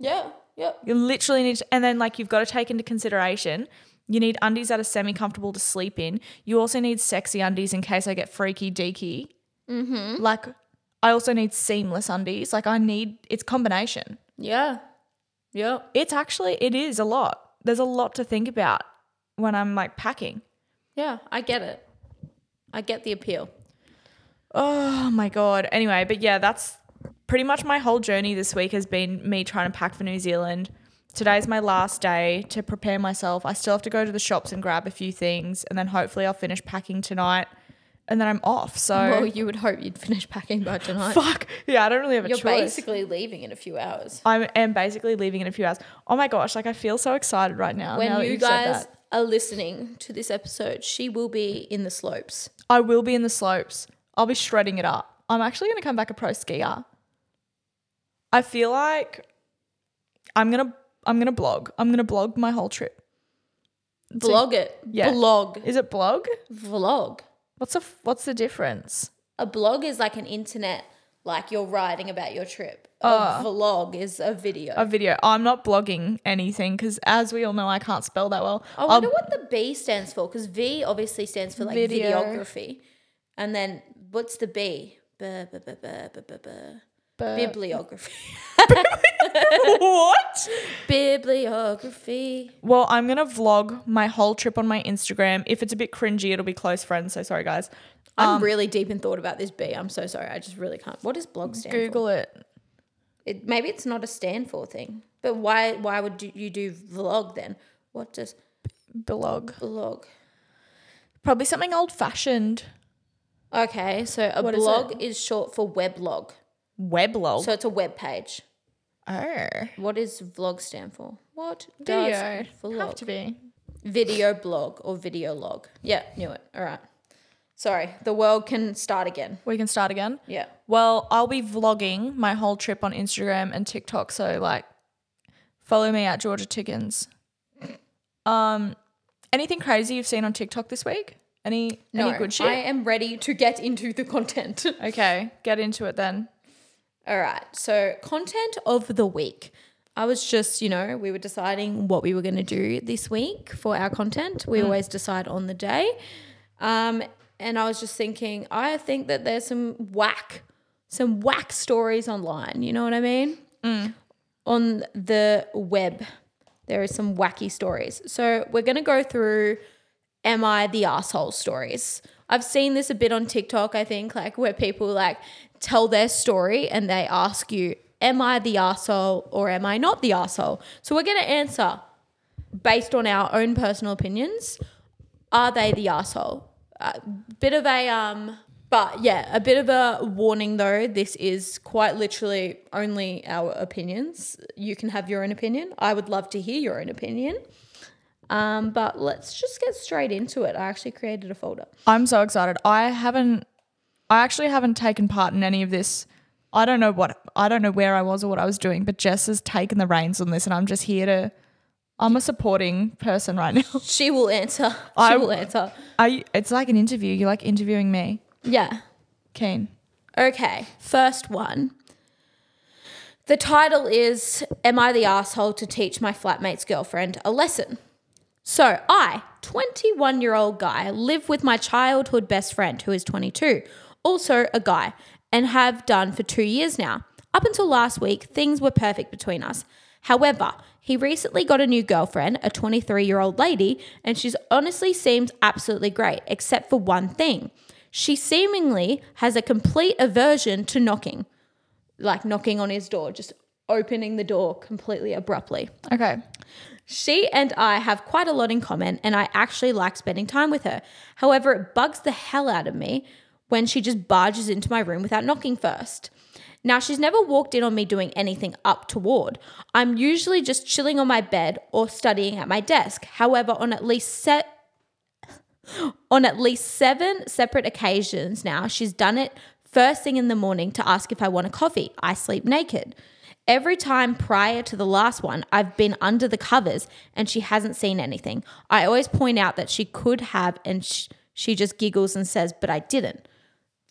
Speaker 1: Yeah. Yep.
Speaker 2: You literally need to, and then like you've got to take into consideration you need undies that are semi comfortable to sleep in. You also need sexy undies in case I get freaky deaky. Mm-hmm. Like I also need seamless undies. Like I need it's combination.
Speaker 1: Yeah. Yep.
Speaker 2: It's actually it is a lot. There's a lot to think about when I'm like packing.
Speaker 1: Yeah. I get it. I get the appeal.
Speaker 2: Oh my god. Anyway, but yeah, that's pretty much my whole journey this week has been me trying to pack for New Zealand. Today's my last day to prepare myself. I still have to go to the shops and grab a few things and then hopefully I'll finish packing tonight and then I'm off. So
Speaker 1: Well, you would hope you'd finish packing by tonight.
Speaker 2: fuck. Yeah, I don't really have a choice.
Speaker 1: You're
Speaker 2: choice.
Speaker 1: basically leaving in a few hours.
Speaker 2: I am basically leaving in a few hours. Oh my gosh, like I feel so excited right now. now
Speaker 1: When
Speaker 2: that
Speaker 1: you guys are listening to this episode, she will be in the slopes.
Speaker 2: I will be in the slopes. I'll be shredding it up. I'm actually going to come back a pro skier. I feel like I'm to I'm to blog. I'm to blog my whole trip.
Speaker 1: Blog it.
Speaker 2: yeah.
Speaker 1: Blog.
Speaker 2: Is it blog?
Speaker 1: Vlog.
Speaker 2: What's the what's the difference?
Speaker 1: A blog is like an internet, like you're writing about your trip. A
Speaker 2: Ah.
Speaker 1: vlog is a video.
Speaker 2: A video. I'm not blogging anything cuz as we all know I can't spell that well.
Speaker 1: I wonder what the B stands for because V obviously stands for like
Speaker 2: Video.
Speaker 1: videography. And then what's the B? B- b- b- b- b- b- b- Bibliography. [LAUGHS]
Speaker 2: what?
Speaker 1: Bibliography.
Speaker 2: Well, I'm going to vlog my whole trip on my Instagram. If it's a bit cringy, it'll be close friends, so sorry guys.
Speaker 1: I'm um, really deep in thought about this B. I'm so sorry. I just really can't. What does blog stand for?
Speaker 2: Google it.
Speaker 1: It, maybe it's not a stand for thing. But why why would you- do vlog then? What does
Speaker 2: Blog.
Speaker 1: blog?
Speaker 2: Probably something old fashioned.
Speaker 1: Okay, so a
Speaker 2: What is
Speaker 1: blog is, short for weblog.
Speaker 2: Weblog.
Speaker 1: So it's a web page.
Speaker 2: oh.
Speaker 1: What does vlog stand for? What
Speaker 2: Video.
Speaker 1: does vlog?
Speaker 2: Have to be.
Speaker 1: Video blog or video log. Yeah, knew it. All right. Sorry, the world can start again.
Speaker 2: We can start again.
Speaker 1: Yeah.
Speaker 2: Well, I'll be vlogging my whole trip on Instagram and TikTok. So like follow me at Georgia Atkins. Um anything crazy you've seen on TikTok this week? Any
Speaker 1: No,
Speaker 2: any good shit?
Speaker 1: I am ready to get into the content. [LAUGHS]
Speaker 2: okay, get into it then.
Speaker 1: All right. So, content of the week. I was just, you know, we were deciding what we were going to do this week for our content. We always decide on the day. Um, and I was just thinking, I think that there's some whack, some whack stories online. You know what I mean? On the web, there are some wacky stories. So, we're going to go through am I the asshole stories. I've seen this a bit on TikTok, I think, like where people like tell their story and they ask you, Am I the asshole or am I not the asshole? So we're gonna answer based on our own personal opinions. Are they the asshole? A bit of a um but yeah, a bit of a warning though. This is quite literally only our opinions. You can have your own opinion. I would love to hear your own opinion. Um, but let's just get straight into it. I actually created a folder.
Speaker 2: I'm so excited. I haven't I actually haven't taken part in any of this. I don't know what I don't know where I was or what I was doing, but Jess has taken the reins on this and I'm just here to I'm a supporting person right now. [LAUGHS]
Speaker 1: She will answer. She
Speaker 2: I-
Speaker 1: will answer.
Speaker 2: I it's like an interview. You're like interviewing me.
Speaker 1: Yeah.
Speaker 2: Keen.
Speaker 1: Okay. First one. The title is Am I the asshole to teach my flatmate's girlfriend a lesson? So, I, 21 year old guy, live with my childhood best friend who is 22, also a guy, and have done for two years now. Up until last week, things were perfect between us. However, he recently got a new girlfriend, a 23 year old lady, and she's honestly seems absolutely great, except for one thing. She seemingly has a complete aversion to knocking, like knocking on his door, just opening the door completely abruptly.
Speaker 2: Okay.
Speaker 1: She and I have quite a lot in common, and I actually like spending time with her. However, it bugs the hell out of me when she just barges into my room without knocking first. Now, she's never walked in on me doing anything up toward. I'm usually just chilling on my bed or studying at my desk. However, on at least set [LAUGHS] on at least seven separate occasions now, she's done it first thing in the morning to ask if I want a coffee. I sleep naked. Every time prior to the last one, I've been under the covers and she hasn't seen anything. I always point out that she could have, and sh- she just giggles and says, but I didn't.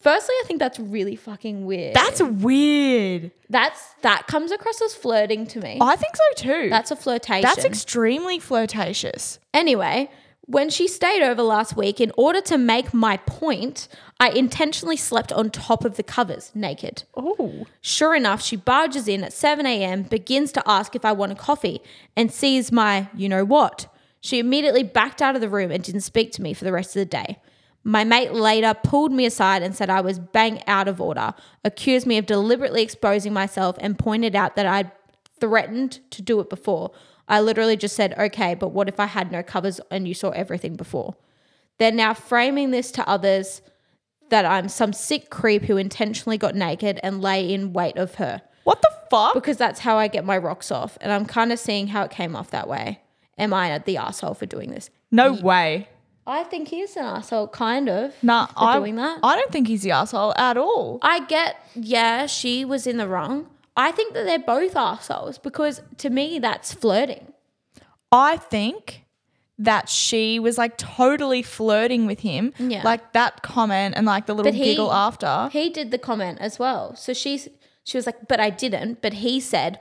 Speaker 1: Firstly, I think that's really fucking weird.
Speaker 2: That's weird.
Speaker 1: that's that comes across as flirting to me.
Speaker 2: I think so too.
Speaker 1: That's a flirtation.
Speaker 2: That's extremely flirtatious.
Speaker 1: Anyway, when she stayed over last week, in order to make my point, I intentionally slept on top of the covers naked.
Speaker 2: Oh.
Speaker 1: Sure enough, she barges in at 7 a.m., begins to ask if I want a coffee, and sees my you know what. She immediately backed out of the room and didn't speak to me for the rest of the day. My mate later pulled me aside and said I was bang out of order, accused me of deliberately exposing myself, and pointed out that I'd threatened to do it before. I literally just said, okay, but what if I had no covers and you saw everything before? They're now framing this to others that I'm some sick creep who intentionally got naked and lay in wait of her
Speaker 2: What the fuck?
Speaker 1: because that's how I get my rocks off. And I'm kind of seeing how it came off that way. Am I the asshole for doing this?
Speaker 2: No way.
Speaker 1: I think he is an asshole, kind of.
Speaker 2: Nah,
Speaker 1: for
Speaker 2: I,
Speaker 1: doing that.
Speaker 2: I don't think he's the asshole at all.
Speaker 1: I get, yeah, she was in the wrong. I think that they're both assholes because to me that's flirting.
Speaker 2: I think that she was like totally flirting with him.
Speaker 1: Yeah.
Speaker 2: Like that comment and like the little
Speaker 1: he-
Speaker 2: giggle after.
Speaker 1: He did the comment as well. So she's she was like, but I didn't. But he said,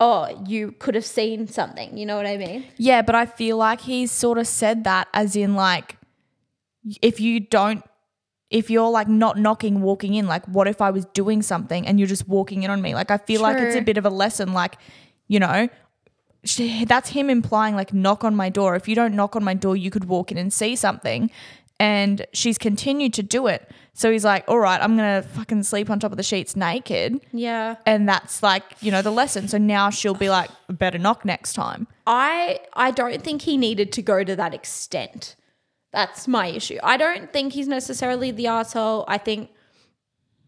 Speaker 1: Oh, you could have seen something. You know what I mean?
Speaker 2: Yeah, but I feel like he's sort of said that as in like if you don't if you're like not knocking walking in like what if I was doing something and you're just walking in on me? Like I feel like it's a bit of a lesson like you know that's him implying like knock on my door. If you don't knock on my door, you could walk in and see something. And she's continued to do it. So he's like, all right, I'm going to fucking sleep on top of the sheets naked.
Speaker 1: Yeah.
Speaker 2: And that's like, you know, the lesson. So now she'll be like, better knock next time.
Speaker 1: I I don't think he needed to go to that extent. That's my issue. I don't think he's necessarily the asshole. I think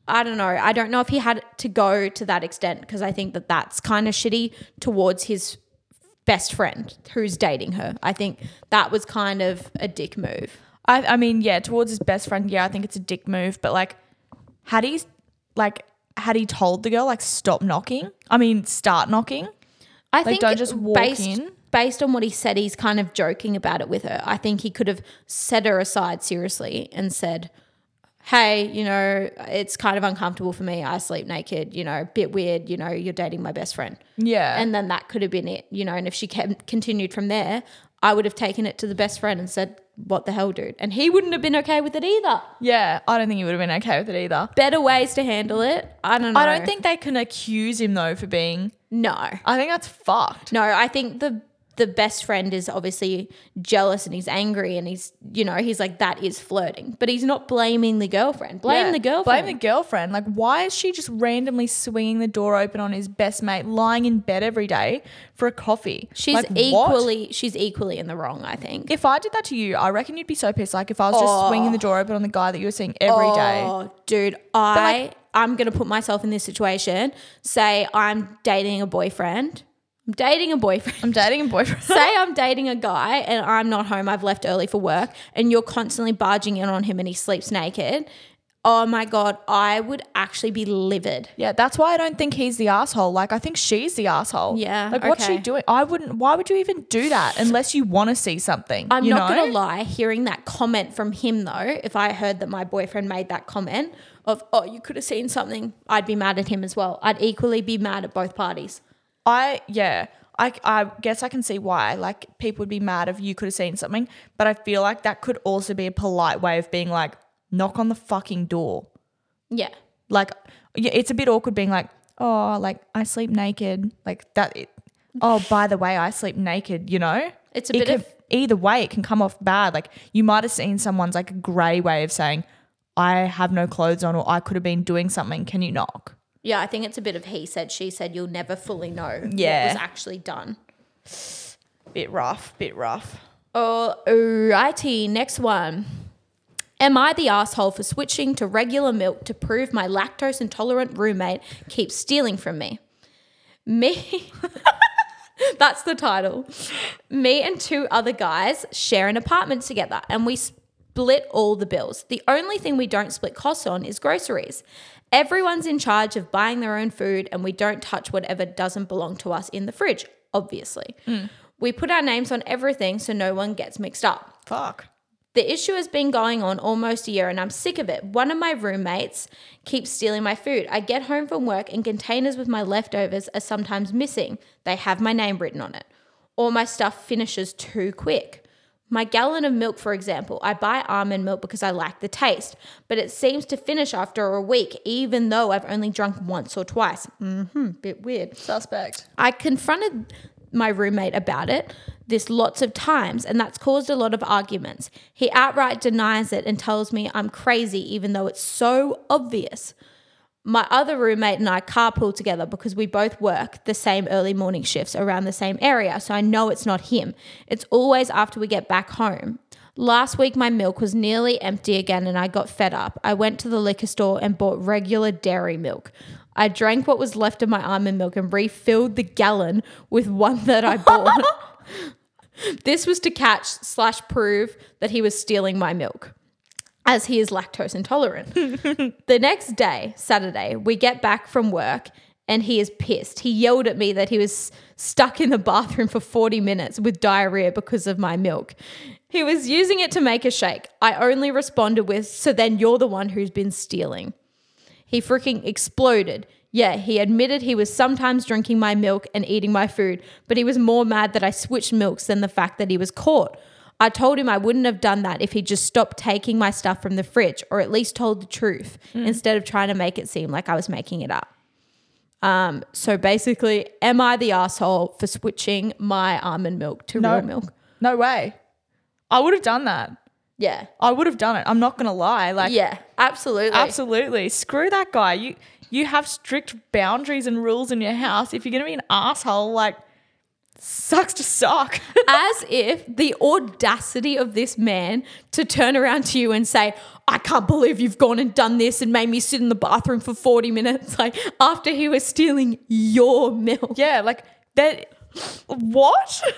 Speaker 1: I don't know. I don't know if he had to go to that extent because I think that that's kind of shitty towards his best friend who's dating her. I think that was kind of a dick move.
Speaker 2: I, I mean, yeah, towards his best friend, yeah, I think it's a dick move. But like, had he, like, had he told the girl, like, stop knocking? I mean, start knocking?
Speaker 1: I think
Speaker 2: don't just walk
Speaker 1: based,
Speaker 2: in?
Speaker 1: Based on what he said, he's kind of joking about it with her. I think he could have set her aside seriously and said, "Hey, you know, it's kind of uncomfortable for me. I sleep naked. You know, a bit weird. You know, you're dating my best friend."
Speaker 2: Yeah.
Speaker 1: And then that could have been it. You know, and if she kept, continued from there, I would have taken it to the best friend and said, "What the hell, dude?" And he wouldn't have been okay with it either.
Speaker 2: yeah, I don't think he would have been okay with it either.
Speaker 1: Better ways to handle it. I don't know.
Speaker 2: I don't think they can accuse him though for being.
Speaker 1: no.
Speaker 2: I think that's fucked.
Speaker 1: No, I think the the best friend is obviously jealous and he's angry and he's you know he's like that is flirting, but he's not blaming the girlfriend. Blame
Speaker 2: Yeah.
Speaker 1: the girlfriend.
Speaker 2: Blame the girlfriend. Like, why is she just randomly swinging the door open on his best mate, lying in bed every day for a coffee?
Speaker 1: she's
Speaker 2: Like, what?
Speaker 1: equally she's equally in the wrong. I think.
Speaker 2: If I did that to you, I reckon you'd be so pissed. Like, if I was just
Speaker 1: Oh.
Speaker 2: swinging the door open on the guy that you were seeing every day.
Speaker 1: Oh, dude, I I'm gonna put myself in this situation. Say I'm dating a boyfriend. I'm dating a boyfriend.
Speaker 2: I'm dating a boyfriend. [LAUGHS]
Speaker 1: Say I'm dating a guy and I'm not home, I've left early for work, and you're constantly barging in on him and he sleeps naked. Oh my God, I would actually be livid.
Speaker 2: Yeah, that's why I don't think he's the asshole. Like, I think she's the asshole.
Speaker 1: Yeah,
Speaker 2: Like, what's she doing? I wouldn't. Why would you even do that unless you want to see something?
Speaker 1: I'm not gonna lie, hearing that comment from him though, if I heard that my boyfriend made that comment of, oh, you could have seen something, I'd be mad at him as well. I'd equally be mad at both parties.
Speaker 2: I yeah. I, I guess I can see why. Like people would be mad if you could have seen something, but I feel like that could also be a polite way of being like, knock on the fucking door.
Speaker 1: Yeah.
Speaker 2: Like, yeah, it's a bit awkward being like, oh, like I sleep naked, like that. It, oh, by the way, I sleep naked. You know,
Speaker 1: It's a
Speaker 2: It
Speaker 1: bit
Speaker 2: can-
Speaker 1: of-
Speaker 2: either way. It can come off bad. Like you might have seen someone's like a grey way of saying, I have no clothes on, or I could have been doing something. Can you knock?
Speaker 1: Yeah, I think it's a bit of he said, she said, you'll never fully know
Speaker 2: Yeah.
Speaker 1: what was actually done.
Speaker 2: Bit rough. Bit rough.
Speaker 1: Alrighty, next one. Am I the asshole for switching to regular milk to prove my lactose intolerant roommate keeps stealing from me? Me. [LAUGHS] That's the title. Me and two other guys share an apartment together and we split all the bills. The only thing we don't split costs on is groceries. Everyone's in charge of buying their own food and we don't touch whatever doesn't belong to us in the fridge, obviously. Mm. We put our names on everything so no one gets mixed up.
Speaker 2: Fuck.
Speaker 1: The issue has been going on almost a year and I'm sick of it. One of my roommates keeps stealing my food. I get home from work and containers with my leftovers are sometimes missing. They have my name written on it. Or my stuff finishes too quick. My gallon of milk, for example, I buy almond milk because I like the taste, but it seems to finish after a week, even though I've only drunk once or twice. Mm-hmm, bit weird.
Speaker 2: Suspect.
Speaker 1: I confronted my roommate about it this lots of times, and that's caused a lot of arguments. He outright denies it and tells me I'm crazy, even though it's so obvious. My other roommate and I carpool together because we both work the same early morning shifts around the same area, so I know it's not him. It's always after we get back home. Last week, my milk was nearly empty again, and I got fed up. I went to the liquor store and bought regular dairy milk. I drank what was left of my almond milk and refilled the gallon with one that I bought. [LAUGHS] this was to catch slash prove that he was stealing my milk as he is lactose intolerant. [LAUGHS] the next day, Saturday, we get back from work and he is pissed. He yelled at me that he was stuck in the bathroom for 40 minutes with diarrhea because of my milk. He was using it to make a shake. I only responded with, So then you're the one who's been stealing. He freaking exploded. Yeah, he admitted he was sometimes drinking my milk and eating my food, but he was more mad that I switched milks than the fact that he was caught. I told him I wouldn't have done that if he just stopped taking my stuff from the fridge or at least told the truth instead of trying to make it seem like I was making it up. Um, so basically, am I the asshole for switching my almond milk to
Speaker 2: No.
Speaker 1: real milk?
Speaker 2: No way. I would have done that.
Speaker 1: Yeah.
Speaker 2: I would have done it. I'm not gonna lie. Like
Speaker 1: Yeah. Absolutely.
Speaker 2: absolutely. Screw that guy. You you have strict boundaries and rules in your house. If you're gonna be an asshole, like sucks to suck. [LAUGHS]
Speaker 1: As if the audacity of this man to turn around to you and say, I can't believe you've gone and done this and made me sit in the bathroom for 40 minutes, [LAUGHS] like after he was stealing your milk.
Speaker 2: yeah, like that what? [LAUGHS]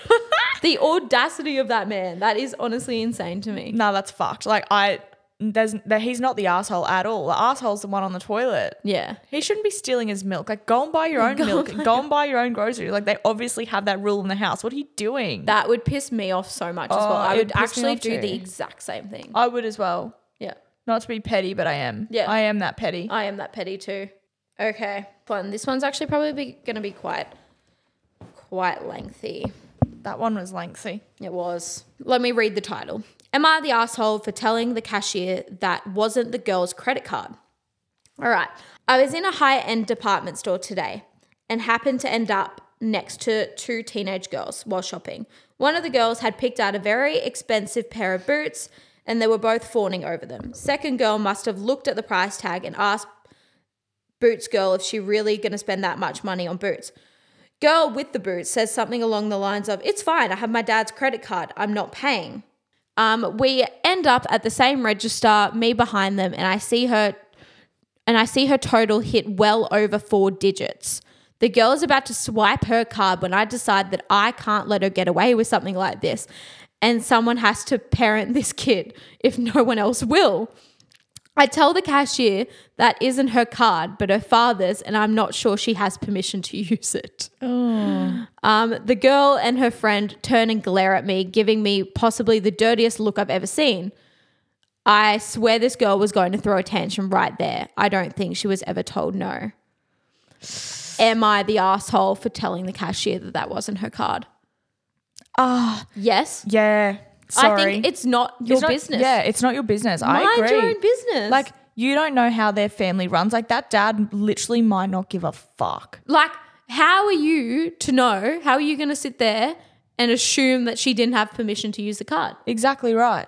Speaker 1: The audacity of that man, that is honestly insane to me.
Speaker 2: no, that's fucked. Like I there's that he's not the asshole at all. The asshole's the one on the toilet.
Speaker 1: Yeah.
Speaker 2: He shouldn't be stealing his milk. Like, go and buy your [LAUGHS] own milk. Go and buy your own groceries. Like, they obviously have that rule in the house. What are you doing?
Speaker 1: That would piss me off so much as well.
Speaker 2: Oh,
Speaker 1: I would
Speaker 2: piss me
Speaker 1: actually
Speaker 2: off
Speaker 1: do the exact same thing.
Speaker 2: I would as well.
Speaker 1: Yeah.
Speaker 2: Not to be petty, but I am.
Speaker 1: Yeah.
Speaker 2: I am that petty.
Speaker 1: I am that petty too. Okay, fun. This one's actually probably going to be quite, quite lengthy.
Speaker 2: that one was lengthy.
Speaker 1: It was. Let me read the title. Am I the asshole for telling the cashier that wasn't the girl's credit card? All right. I was in a high end department store today and happened to end up next to two teenage girls while shopping. One of the girls had picked out a very expensive pair of boots and they were both fawning over them. Second girl must have looked at the price tag and asked Boots girl if she really going to spend that much money on boots. Girl with the boots says something along the lines of, It's fine, I have my dad's credit card, I'm not paying. Um, we end up at the same register, me behind them, and I see her and I see her total hit well over four digits. The girl is about to swipe her card when I decide that I can't let her get away with something like this. And someone has to parent this kid if no one else will. I tell the cashier that isn't her card, but her father's, and I'm not sure she has permission to [LAUGHS] use it. Um, the girl and her friend turn and glare at me, giving me possibly the dirtiest look I've ever seen. I swear this girl was going to throw a tantrum right there. I don't think she was ever told no. Am I the asshole for telling the cashier that that wasn't her card?
Speaker 2: Ah,
Speaker 1: Yes.
Speaker 2: yeah. Sorry.
Speaker 1: I think it's not your
Speaker 2: It's not-
Speaker 1: business.
Speaker 2: Yeah, it's not your business. I
Speaker 1: Mind
Speaker 2: agree.
Speaker 1: your own business.
Speaker 2: Like, you don't know how their family runs. Like, that dad literally might not give a fuck.
Speaker 1: Like, how are you to know? How are you going to sit there and assume that she didn't have permission to use the card?
Speaker 2: Exactly right.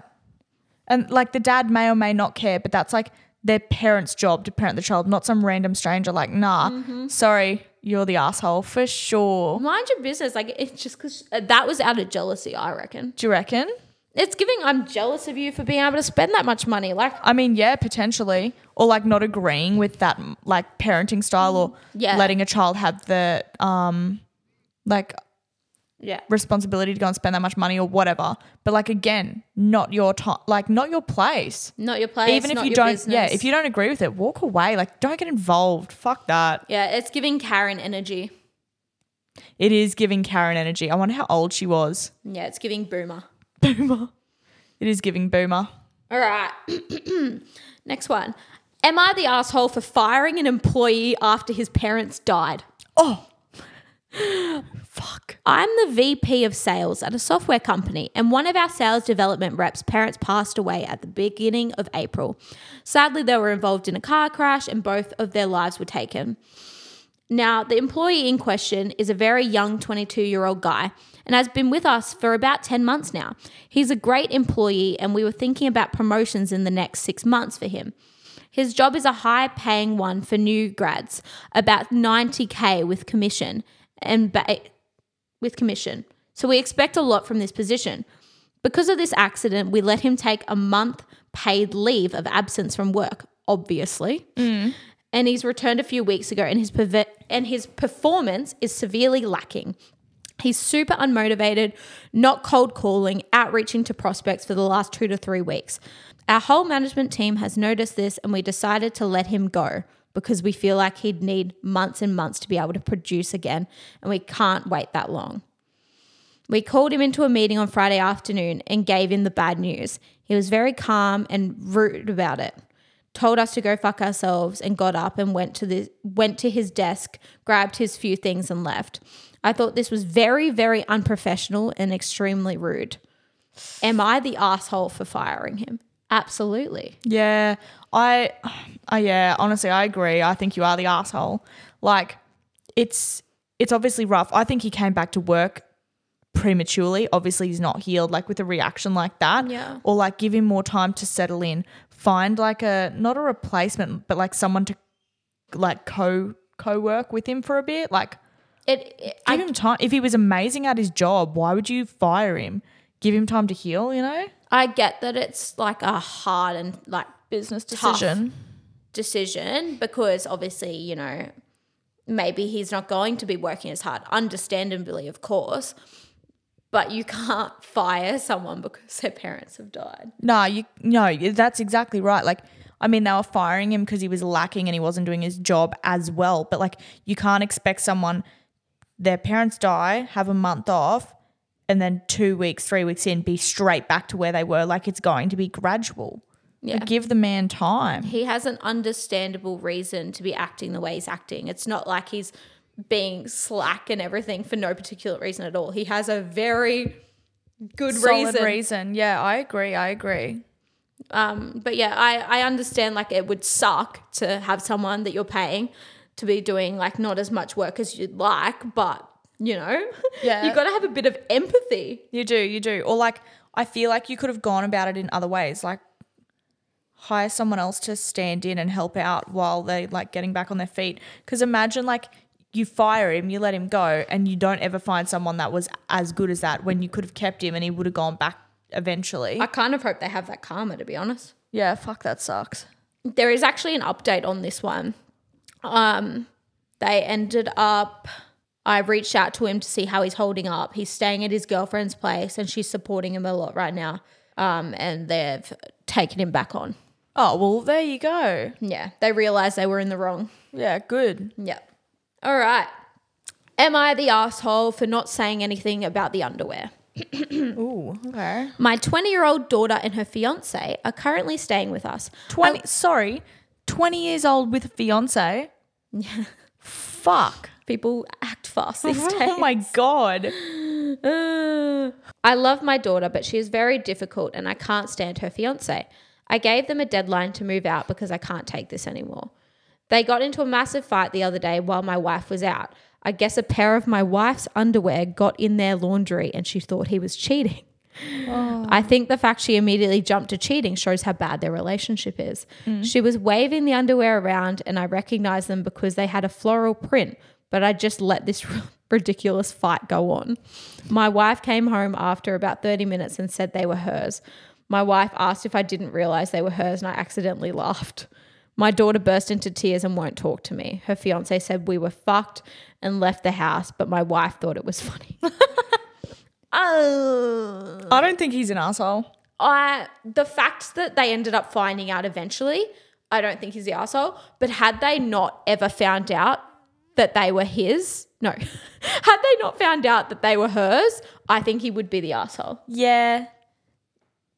Speaker 2: And like the dad may or may not care, but that's like their parents' job to parent the child, not some random stranger like, nah,
Speaker 1: Mm-hmm.
Speaker 2: sorry, you're the asshole for sure.
Speaker 1: Mind your business. Like, it's just because that was out of jealousy, I reckon.
Speaker 2: Do you reckon?
Speaker 1: It's giving, I'm jealous of you for being able to spend that much money. Like,
Speaker 2: I mean, yeah, potentially. Or like not agreeing with that like parenting style or
Speaker 1: Yeah.
Speaker 2: letting a child have the um like
Speaker 1: yeah.
Speaker 2: responsibility to go and spend that much money or whatever. But like again, not your time like not your place.
Speaker 1: Not your place.
Speaker 2: Even if you don't
Speaker 1: business.
Speaker 2: yeah, if you don't agree with it, walk away. Like don't get involved. Fuck that.
Speaker 1: Yeah, it's giving Karen energy.
Speaker 2: It is giving Karen energy. I wonder how old she was.
Speaker 1: Yeah, it's giving boomer.
Speaker 2: Boomer. It is giving boomer.
Speaker 1: All right. [CLEARS THROAT] Next one. Am I the asshole for firing an employee after his parents died?
Speaker 2: Oh. [GASPS] Fuck.
Speaker 1: I'm the VP of sales at a software company, and one of our sales development reps' parents passed away at the beginning of April. Sadly, they were involved in a car crash, and both of their lives were taken. Now, the employee in question is a very young 22 year old guy and has been with us for about 10 months now. He's a great employee, and we were thinking about promotions in the next six months for him. His job is a high paying one for new grads, about 90K with commission and ba- with commission. So we expect a lot from this position. Because of this accident, we let him take a month paid leave of absence from work, obviously. Mm. And he's returned a few weeks ago and his perve- and his performance is severely lacking. He's super unmotivated, not cold calling, outreaching to prospects for the last 2 to 3 weeks. Our whole management team has noticed this and we decided to let him go because we feel like he'd need months and months to be able to produce again and we can't wait that long. We called him into a meeting on Friday afternoon and gave him the bad news. He was very calm and rude about it. Told us to go fuck ourselves and got up and went to the went to his desk, grabbed his few things and left. I thought this was very very unprofessional and extremely rude. Am I the asshole for firing him? Absolutely.
Speaker 2: Yeah, I, I yeah, honestly, I agree. I think you are the asshole. Like, it's it's obviously rough. I think he came back to work prematurely. Obviously, he's not healed like with a reaction like that.
Speaker 1: Yeah.
Speaker 2: Or like give him more time to settle in. Find like a not a replacement, but like someone to like co co work with him for a bit. Like
Speaker 1: It, it
Speaker 2: give
Speaker 1: I,
Speaker 2: him time. If he was amazing at his job, why would you fire him? Give him time to heal. You know,
Speaker 1: I get that it's like a hard and like
Speaker 2: business decision.
Speaker 1: decision because obviously, you know, maybe he's not going to be working as hard, understandably, of course. But you can't [LAUGHS] fire someone because their parents have died.
Speaker 2: No, you no, that's exactly right. Like, I mean, they were firing him because he was lacking and he wasn't doing his job as well. But like, you can't expect someone their parents die, have a month off, and then two weeks, three weeks in, be straight back to where they were. Like, it's going to be gradual.
Speaker 1: Yeah.
Speaker 2: Give the man time.
Speaker 1: He has an understandable reason to be acting the way he's acting. It's not like he's being slack and everything for no particular reason at all. He has a very good
Speaker 2: Solid
Speaker 1: reason.
Speaker 2: reason. Yeah, I agree. I agree.
Speaker 1: Um, but yeah, I, I understand like it would suck to have someone that you're paying to be doing like not as much work as you'd like, but you know, [LAUGHS]
Speaker 2: Yeah.
Speaker 1: you got to have a bit of empathy.
Speaker 2: You do, you do. Or like, I feel like you could have gone about it in other ways. Like, hire someone else to stand in and help out while they like getting back on their feet. Because imagine like you fire him, you let him go, and you don't ever find someone that was as good as that when you could have kept him and he would have gone back eventually.
Speaker 1: I kind of hope they have that karma, to be honest.
Speaker 2: yeah, fuck that sucks.
Speaker 1: There is actually an update on this one. Um, they ended up. I reached out to him to see how he's holding up. He's staying at his girlfriend's place, and she's supporting him a lot right now. Um, and they've taken him back on.
Speaker 2: Oh well, there you go.
Speaker 1: Yeah, they realized they were in the wrong.
Speaker 2: Yeah, good.
Speaker 1: Yeah. All right. Am I the asshole for not saying anything about the underwear? [CLEARS THROAT]
Speaker 2: Ooh, okay.
Speaker 1: My 20 year old daughter and her fiance are currently staying with us.
Speaker 2: Twenty. sorry, twenty years old with a fiance.
Speaker 1: Yeah.
Speaker 2: Fuck.
Speaker 1: People act fast these days.
Speaker 2: oh my god.
Speaker 1: Uh, I love my daughter, but she is very difficult and I can't stand her fiance. I gave them a deadline to move out because I can't take this anymore. They got into a massive fight the other day while my wife was out. I guess a pair of my wife's underwear got in their laundry and she thought he was cheating. Oh. I think the fact she immediately jumped to cheating shows how bad their relationship is. Mm. She was waving the underwear around and I recognized them because they had a floral print, but I just let this [LAUGHS] ridiculous fight go on. My wife came home after about 30 minutes and said they were hers. My wife asked if I didn't realize they were hers and I accidentally laughed. My daughter burst into tears and won't talk to me. Her fiance said we were fucked and left the house, but my wife thought it was funny. [LAUGHS] oh.
Speaker 2: I don't think he's an asshole.
Speaker 1: I the fact that they ended up finding out eventually, I don't think he's the asshole. But had they not ever found out that they were his, no, [LAUGHS] had they not found out that they were hers, I think he would be the asshole.
Speaker 2: Yeah.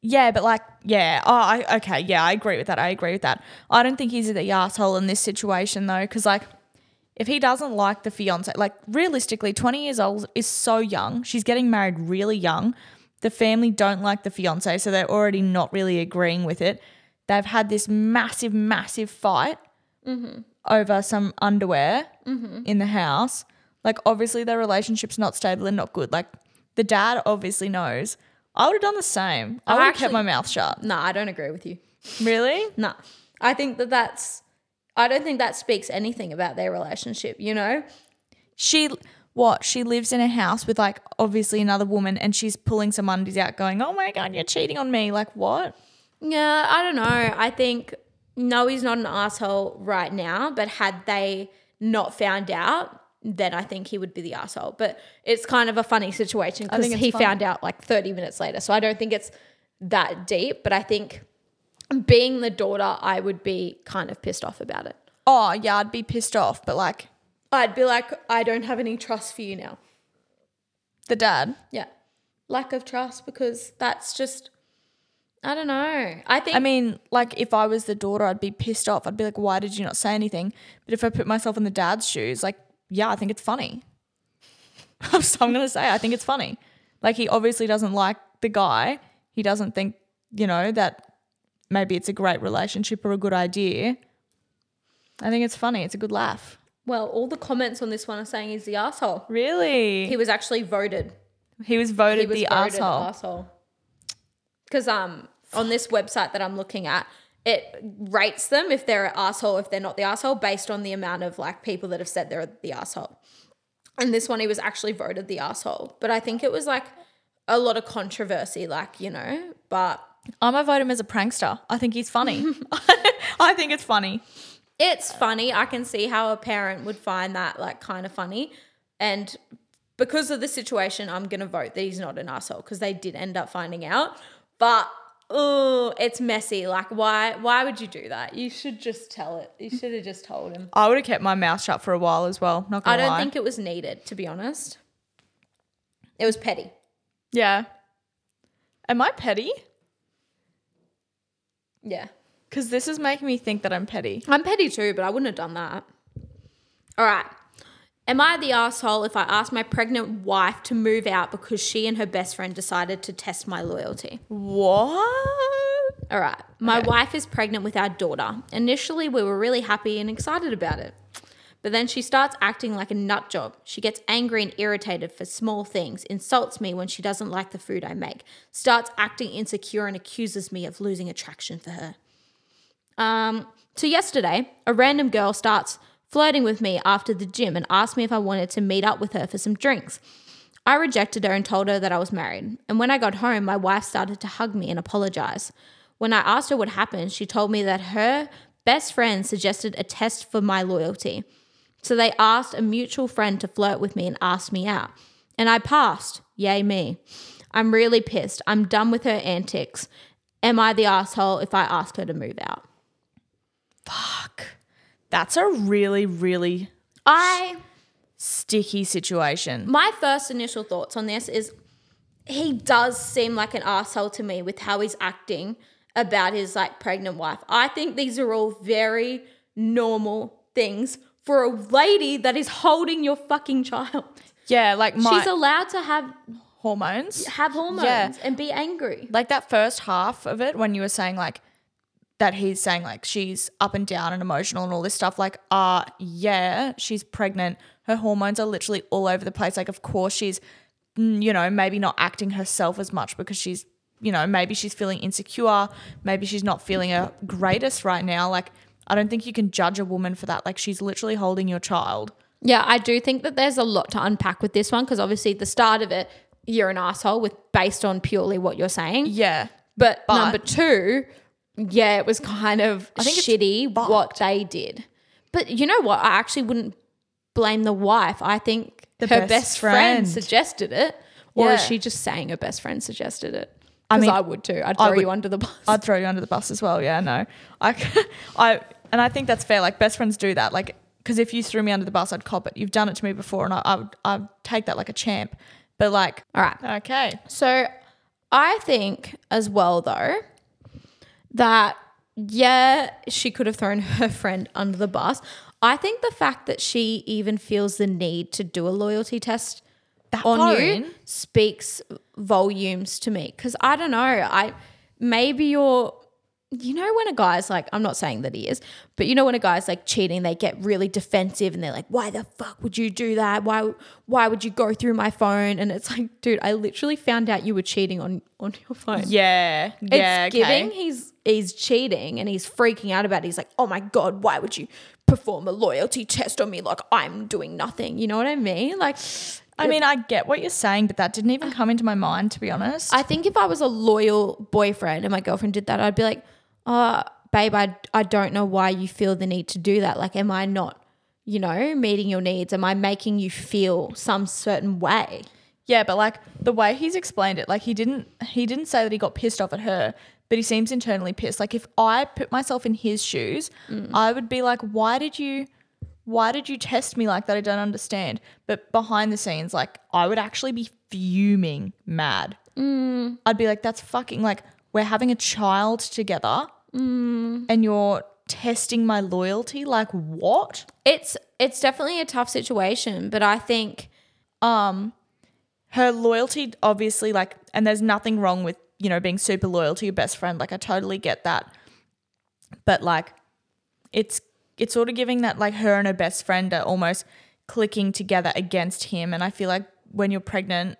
Speaker 2: Yeah, but like, yeah. Oh, I, okay. Yeah, I agree with that. I agree with that. I don't think he's the asshole in this situation though, because like, if he doesn't like the fiance, like realistically, 20 years old is so young. She's getting married really young. The family don't like the fiance, so they're already not really agreeing with it. They've had this massive, massive fight mm-hmm. over some underwear mm-hmm. in the house. Like, obviously, their relationship's not stable and not good. Like, the dad obviously knows. I would have done the same. I
Speaker 1: I
Speaker 2: would have kept my mouth shut.
Speaker 1: No, I don't agree with you.
Speaker 2: Really?
Speaker 1: No, I think that that's. I don't think that speaks anything about their relationship. You know,
Speaker 2: She, what? She lives in a house with like obviously another woman and she's pulling some undies out going, oh my God, you're cheating on me. Like, what?
Speaker 1: Yeah, I don't know. I think no, he's not an asshole right now, but had they not found out, then I think he would be the asshole. But it's kind of a funny situation because he found out like 30 minutes later. So I don't think it's that deep, but I think being the daughter, I would be kind of pissed off about it.
Speaker 2: Oh, yeah, I'd be pissed off. But like,
Speaker 1: I'd be like, I don't have any trust for you now.
Speaker 2: the dad.
Speaker 1: Yeah. Lack of trust because that's just, I don't know. I think
Speaker 2: I mean, like, if I was the daughter, I'd be pissed off. I'd be like, why did you not say anything? But if I put myself in the dad's shoes, like, yeah, I think it's funny. [LAUGHS] so I'm going to say, I think it's funny. Like, he obviously doesn't like the guy. He doesn't think, you know, that maybe it's a great relationship or a good idea. I think it's funny. It's a good laugh.
Speaker 1: well, all the comments on this one are saying he's the asshole.
Speaker 2: Really?
Speaker 1: He was actually voted
Speaker 2: He was voted
Speaker 1: he was
Speaker 2: the
Speaker 1: voted
Speaker 2: asshole.
Speaker 1: Because um, on this website that I'm looking at, it rates them if they're an asshole, if they're not the asshole, based on the amount of like people that have said they're the asshole. And this one, he was actually voted the asshole. But I think it was like a lot of controversy, like you know. But
Speaker 2: I'm gonna vote him as a prankster. I think he's funny. [LAUGHS] [LAUGHS] I think it's funny.
Speaker 1: it's funny. I can see how a parent would find that like kind of funny, and because of the situation, I'm gonna vote that he's not an asshole because they did end up finding out. But oh, it's messy. Like why? Why would you do that? You should just tell it. You should have just told him.
Speaker 2: I would have kept my mouth shut for a while as well. Not
Speaker 1: I
Speaker 2: gonna I
Speaker 1: don't
Speaker 2: lie.
Speaker 1: think it was needed, to be honest. It was petty.
Speaker 2: yeah. Am I petty?
Speaker 1: Yeah.
Speaker 2: Because this is making me think that I'm petty.
Speaker 1: I'm petty too, but I wouldn't have done that. All right. Am I the asshole if I ask my pregnant wife to move out because she and her best friend decided to test my loyalty?
Speaker 2: What?
Speaker 1: All right. My
Speaker 2: Okay.
Speaker 1: wife is pregnant with our daughter. Initially, we were really happy and excited about it. But then she starts acting like a nut job. She gets angry and irritated for small things, insults me when she doesn't like the food I make, starts acting insecure and accuses me of losing attraction for her. Um, so yesterday, a random girl starts flirting with me after the gym and asked me if I wanted to meet up with her for some drinks. I rejected her and told her that I was married. And when I got home, my wife started to hug me and apologize. When I asked her what happened, she told me that her best friend suggested a test for my loyalty. So they asked a mutual friend to flirt with me and asked me out. And I passed. Yay, me. I'm really pissed. I'm done with her antics. Am I the asshole if I ask her to move out?
Speaker 2: Fuck. That's a really, really
Speaker 1: I
Speaker 2: sticky situation.
Speaker 1: my first initial thoughts on this is he does seem like an asshole to me with how he's acting about his like pregnant wife. I think these are all very normal things for a lady that is holding your fucking child.
Speaker 2: Yeah, like my
Speaker 1: She's allowed to have
Speaker 2: hormones.
Speaker 1: have hormones
Speaker 2: Yeah.
Speaker 1: and be angry.
Speaker 2: Like that first half of it when you were saying like that he's saying like she's up and down and emotional and all this stuff like uh yeah, she's pregnant. Her hormones are literally all over the place. Like of course she's mm, you know, maybe not acting herself as much because she's you know, maybe she's feeling insecure, maybe she's not feeling her greatest right now. Like I don't think you can judge a woman for that. Like she's literally holding your child.
Speaker 1: Yeah, I do think that there's a lot to unpack with this one because obviously at the start of it, you're an asshole with based on purely what you're saying.
Speaker 2: Yeah.
Speaker 1: But,
Speaker 2: But-
Speaker 1: number two, yeah, it was kind of
Speaker 2: think
Speaker 1: shitty what they did. But you know what? I actually wouldn't blame the wife. I think
Speaker 2: The
Speaker 1: her
Speaker 2: best
Speaker 1: best, friend.
Speaker 2: friend.
Speaker 1: suggested it. Or is she just saying her best friend suggested it?
Speaker 2: I
Speaker 1: Because
Speaker 2: mean,
Speaker 1: I, would too. I'd throw
Speaker 2: would-
Speaker 1: you under the bus.
Speaker 2: I'd throw you under the bus as well. Yeah, no, I, [LAUGHS] I, and I think that's fair. Like best friends do that. Like, because if you threw me under the bus, I'd cop it. You've done it to me before, and I, I would, I'd take that like a champ. But like,
Speaker 1: All right.
Speaker 2: okay,
Speaker 1: So I think as well though that yeah, she could have thrown [LAUGHS] her friend under the bus. I think the fact that she even feels the need to do a loyalty test
Speaker 2: That
Speaker 1: on you speaks volumes to me cuz I don't know, I maybe you're you know when a guy's like I'm not saying that he is, but you know when a guy's like cheating, they get really defensive and they're like, "Why the fuck would you do that? Why why would you go through my phone?" And it's like, "Dude, I literally found out you were cheating on on your phone."
Speaker 2: yeah,
Speaker 1: It's
Speaker 2: yeah, okay.
Speaker 1: giving he's he's cheating and he's freaking out about it. He's like, "Oh my god, why would you perform a loyalty test on me like I'm doing nothing?" You know what I mean? Like
Speaker 2: I mean, I get what you're saying, but that didn't even come into my mind to be honest.
Speaker 1: I think if I was a loyal boyfriend and my girlfriend did that, I'd be like, "Uh, babe, I I don't know why you feel the need to do that. Like am I not, you know, meeting your needs? Am I making you feel some certain way?"
Speaker 2: Yeah, but like the way he's explained it, like he didn't he didn't say that he got pissed off at her, but he seems internally pissed. Like if I put myself in his shoes, I would be like, why did you why did you test me like that? I don't understand. But behind the scenes, like I would actually be fuming mad. I'd be like, that's fucking like we're having a child together and you're testing my loyalty. Like what?
Speaker 1: It's it's definitely a tough situation, but I think
Speaker 2: um her loyalty obviously like and there's nothing wrong with you know being super loyal to your best friend like i totally get that but like it's it's sort of giving that like her and her best friend are almost clicking together against him and i feel like when you're pregnant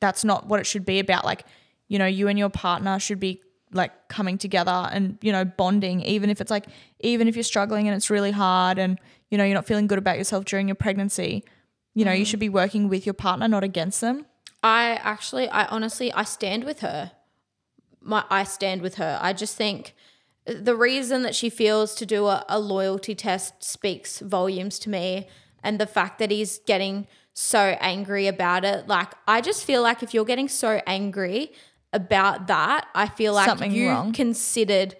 Speaker 2: that's not what it should be about. Like, you know, you and your partner should be like coming together and, you know, bonding, even if it's like, even if you're struggling and it's really hard and, you know, you're not feeling good about yourself during your pregnancy, you know, you mm. should be working with your partner, not against them.
Speaker 1: I actually, I honestly, I stand with her. My, I stand with her. I just think the reason that she feels to do a, a loyalty test speaks volumes to me, and the fact that he's getting so angry about it. Like, I just feel like if you're getting so angry about that, I feel like
Speaker 2: Something
Speaker 1: you
Speaker 2: wrong.
Speaker 1: considered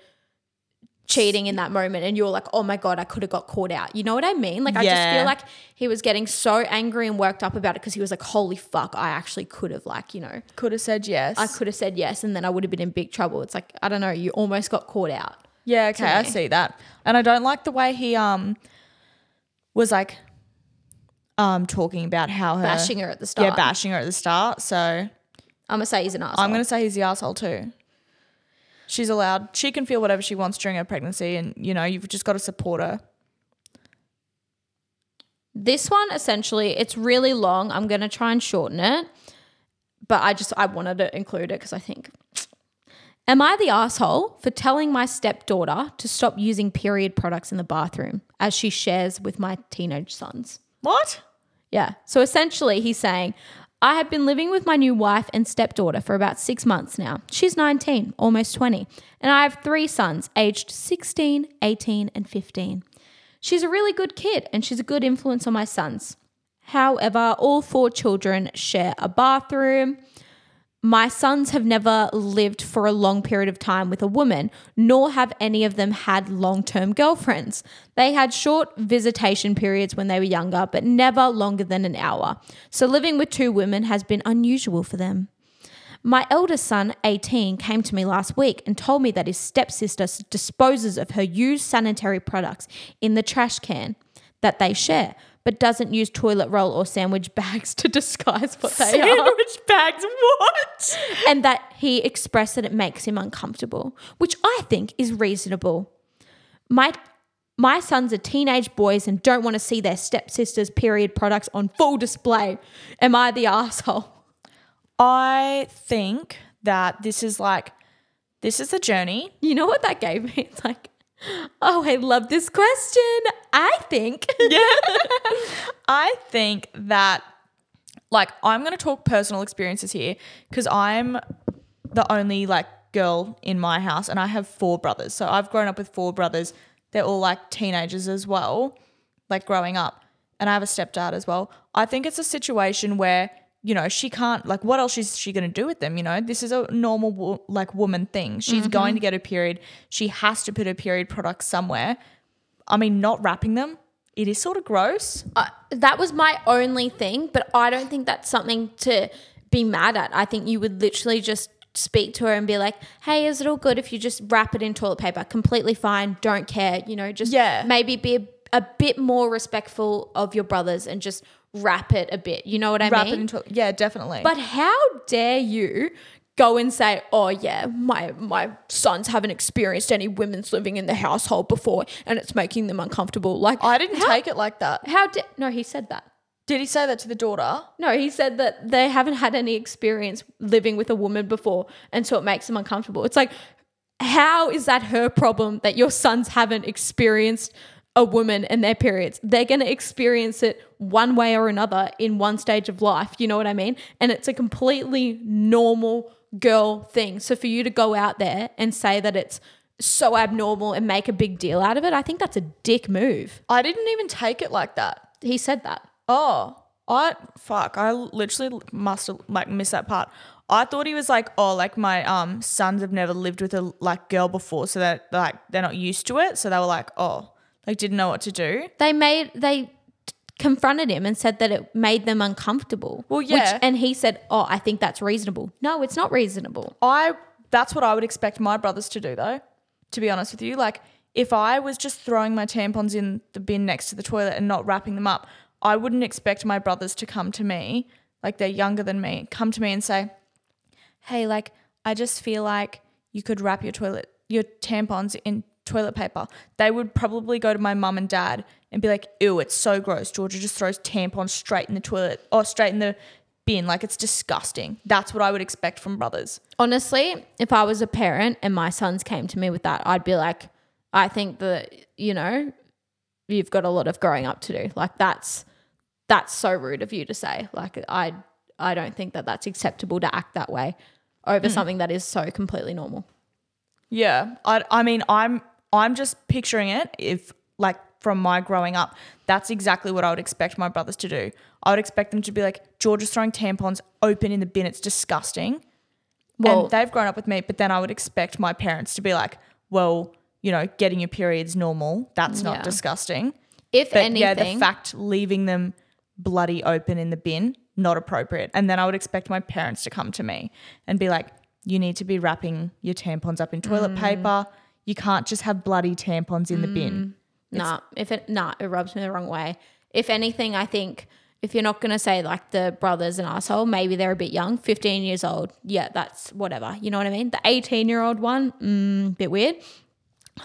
Speaker 1: cheating in that moment and you're like, oh my God, I could have got caught out. You know what I mean? Like, I just
Speaker 2: Yeah.
Speaker 1: feel like he was getting so angry and worked up about it because he was like, holy fuck, I actually could have, like, you know,
Speaker 2: Could have said yes.
Speaker 1: I could have said yes and then I would have been in big trouble. It's like, I don't know, you almost got caught out.
Speaker 2: Yeah, okay, I
Speaker 1: me.
Speaker 2: see that. And I don't like the way he um was like um talking about how her
Speaker 1: Bashing her at the start.
Speaker 2: Yeah, bashing her at the start. So
Speaker 1: I'm going to say he's an asshole.
Speaker 2: I'm gonna say he's the asshole too. She's allowed she can feel whatever she wants during her pregnancy and you know, you've just got to support her.
Speaker 1: This one essentially, it's really long. I'm going to try and shorten it, but I just I wanted to include it because I think. Am I the asshole for telling my stepdaughter to stop using period products in the bathroom as she shares with my teenage sons?
Speaker 2: What?
Speaker 1: Yeah. So essentially, he's saying, I have been living with my new wife and stepdaughter for about six months now. She's 19, almost 20, and I have three sons aged 16, 18, and 15. She's a really good kid and she's a good influence on my sons. However, all four children share a bathroom. My sons have never lived for a long period of time with a woman, nor have any of them had long term girlfriends. They had short visitation periods when they were younger, but never longer than an hour. So living with two women has been unusual for them. My eldest son, 18, came to me last week and told me that his stepsister disposes of her used sanitary products in the trash can that they share, but doesn't use toilet roll or sandwich bags to [LAUGHS] disguise what they are
Speaker 2: Sandwich bags. What?
Speaker 1: and that he expressed that it makes him uncomfortable, which I think is reasonable. My my sons are teenage boys and don't want to see their stepsister's period products on full display. Am I the asshole?
Speaker 2: I think that this is like this is a journey.
Speaker 1: You know what that gave me? It's like, oh, I love this question. I think. [LAUGHS]
Speaker 2: I think that like I'm going to talk personal experiences here cuz I'm the only like girl in my house and I have four brothers. So I've grown up with four brothers. They're all like teenagers as well, like growing up. And I have a stepdad as well. I think it's a situation where you know, she can't like what else is she going to do with them, you know? This is a normal wo- like woman thing. She's going to get a period. She has to put her period products somewhere. I mean, not wrapping them, it is sort of gross.
Speaker 1: uh, that was my only thing, but I don't think that's something to be mad at. I think you would literally just speak to her and be like, "Hey, is it all good if you just wrap it in toilet paper? Completely fine. Don't care. You know, just
Speaker 2: Yeah.
Speaker 1: maybe be a, a bit more respectful of your brothers and just wrap it a bit. You know what I
Speaker 2: wrap
Speaker 1: mean?
Speaker 2: it into yeah definitely
Speaker 1: But how dare you go and say, "Oh yeah, my my sons haven't experienced any women's living in the household before, and it's making them uncomfortable." Like
Speaker 2: i didn't
Speaker 1: how,
Speaker 2: take it like that
Speaker 1: How dare? No, he said that.
Speaker 2: did he say that to the daughter
Speaker 1: No, he said that they haven't had any experience living with a woman before, and so it makes them uncomfortable. It's like, how is that her problem that your sons haven't experienced a woman and their periods? They're going to experience it one way or another in one stage of life. You know what I mean? And it's a completely normal girl thing. So for you to go out there and say that it's so abnormal and make a big deal out of it, I think that's a dick move.
Speaker 2: i didn't even take it like that
Speaker 1: He said that.
Speaker 2: oh i fuck i literally must have like missed that part i thought he was like oh like my um sons have never lived with a like girl before so that like they're not used to it so they were like oh like didn't know what to do
Speaker 1: they made they confronted him and said that it made them uncomfortable.
Speaker 2: Well, yeah.
Speaker 1: Which, and he said, "Oh, I think that's reasonable." No, it's not reasonable.
Speaker 2: I that's what I would expect my brothers to do though. To be honest with you, like if I was just throwing my tampons in the bin next to the toilet and not wrapping them up, I wouldn't expect my brothers to come to me, like they're younger than me, come to me and say, "Hey, like I just feel like you could wrap your toilet your tampons in toilet paper." They would probably go to my mum and dad and be like, "Ew, it's so gross. Georgia just throws tampons straight in the toilet or straight in the bin. Like it's disgusting. That's what I would expect from brothers.
Speaker 1: Honestly, if I was a parent and my sons came to me with that, I'd be like, I think that, you know, you've got a lot of growing up to do. Like that's that's so rude of you to say. Like I I don't think that that's acceptable to act that way over mm. something that is so completely normal.
Speaker 2: Yeah. I I mean, I'm I'm just picturing it if like from my growing up, that's exactly what I would expect my brothers to do. I would expect them to be like, George is throwing tampons open in the bin. It's disgusting.
Speaker 1: Well-
Speaker 2: and they've grown up with me, but then I would expect my parents to be like, well, you know, getting your periods normal. That's not
Speaker 1: Yeah.
Speaker 2: disgusting.
Speaker 1: If
Speaker 2: But
Speaker 1: anything,
Speaker 2: yeah, the fact leaving them bloody open in the bin, not appropriate. And then I would expect my parents to come to me and be like, you need to be wrapping your tampons up in toilet
Speaker 1: Mm.
Speaker 2: paper. You can't just have bloody tampons in the bin.
Speaker 1: Nah, if it nah, it rubs me the wrong way. If anything, I think if you're not gonna say like the brother's an asshole, maybe they're a bit young, 15 years old. Yeah, that's whatever. You know what I mean? The 18 year old one, mm, bit weird.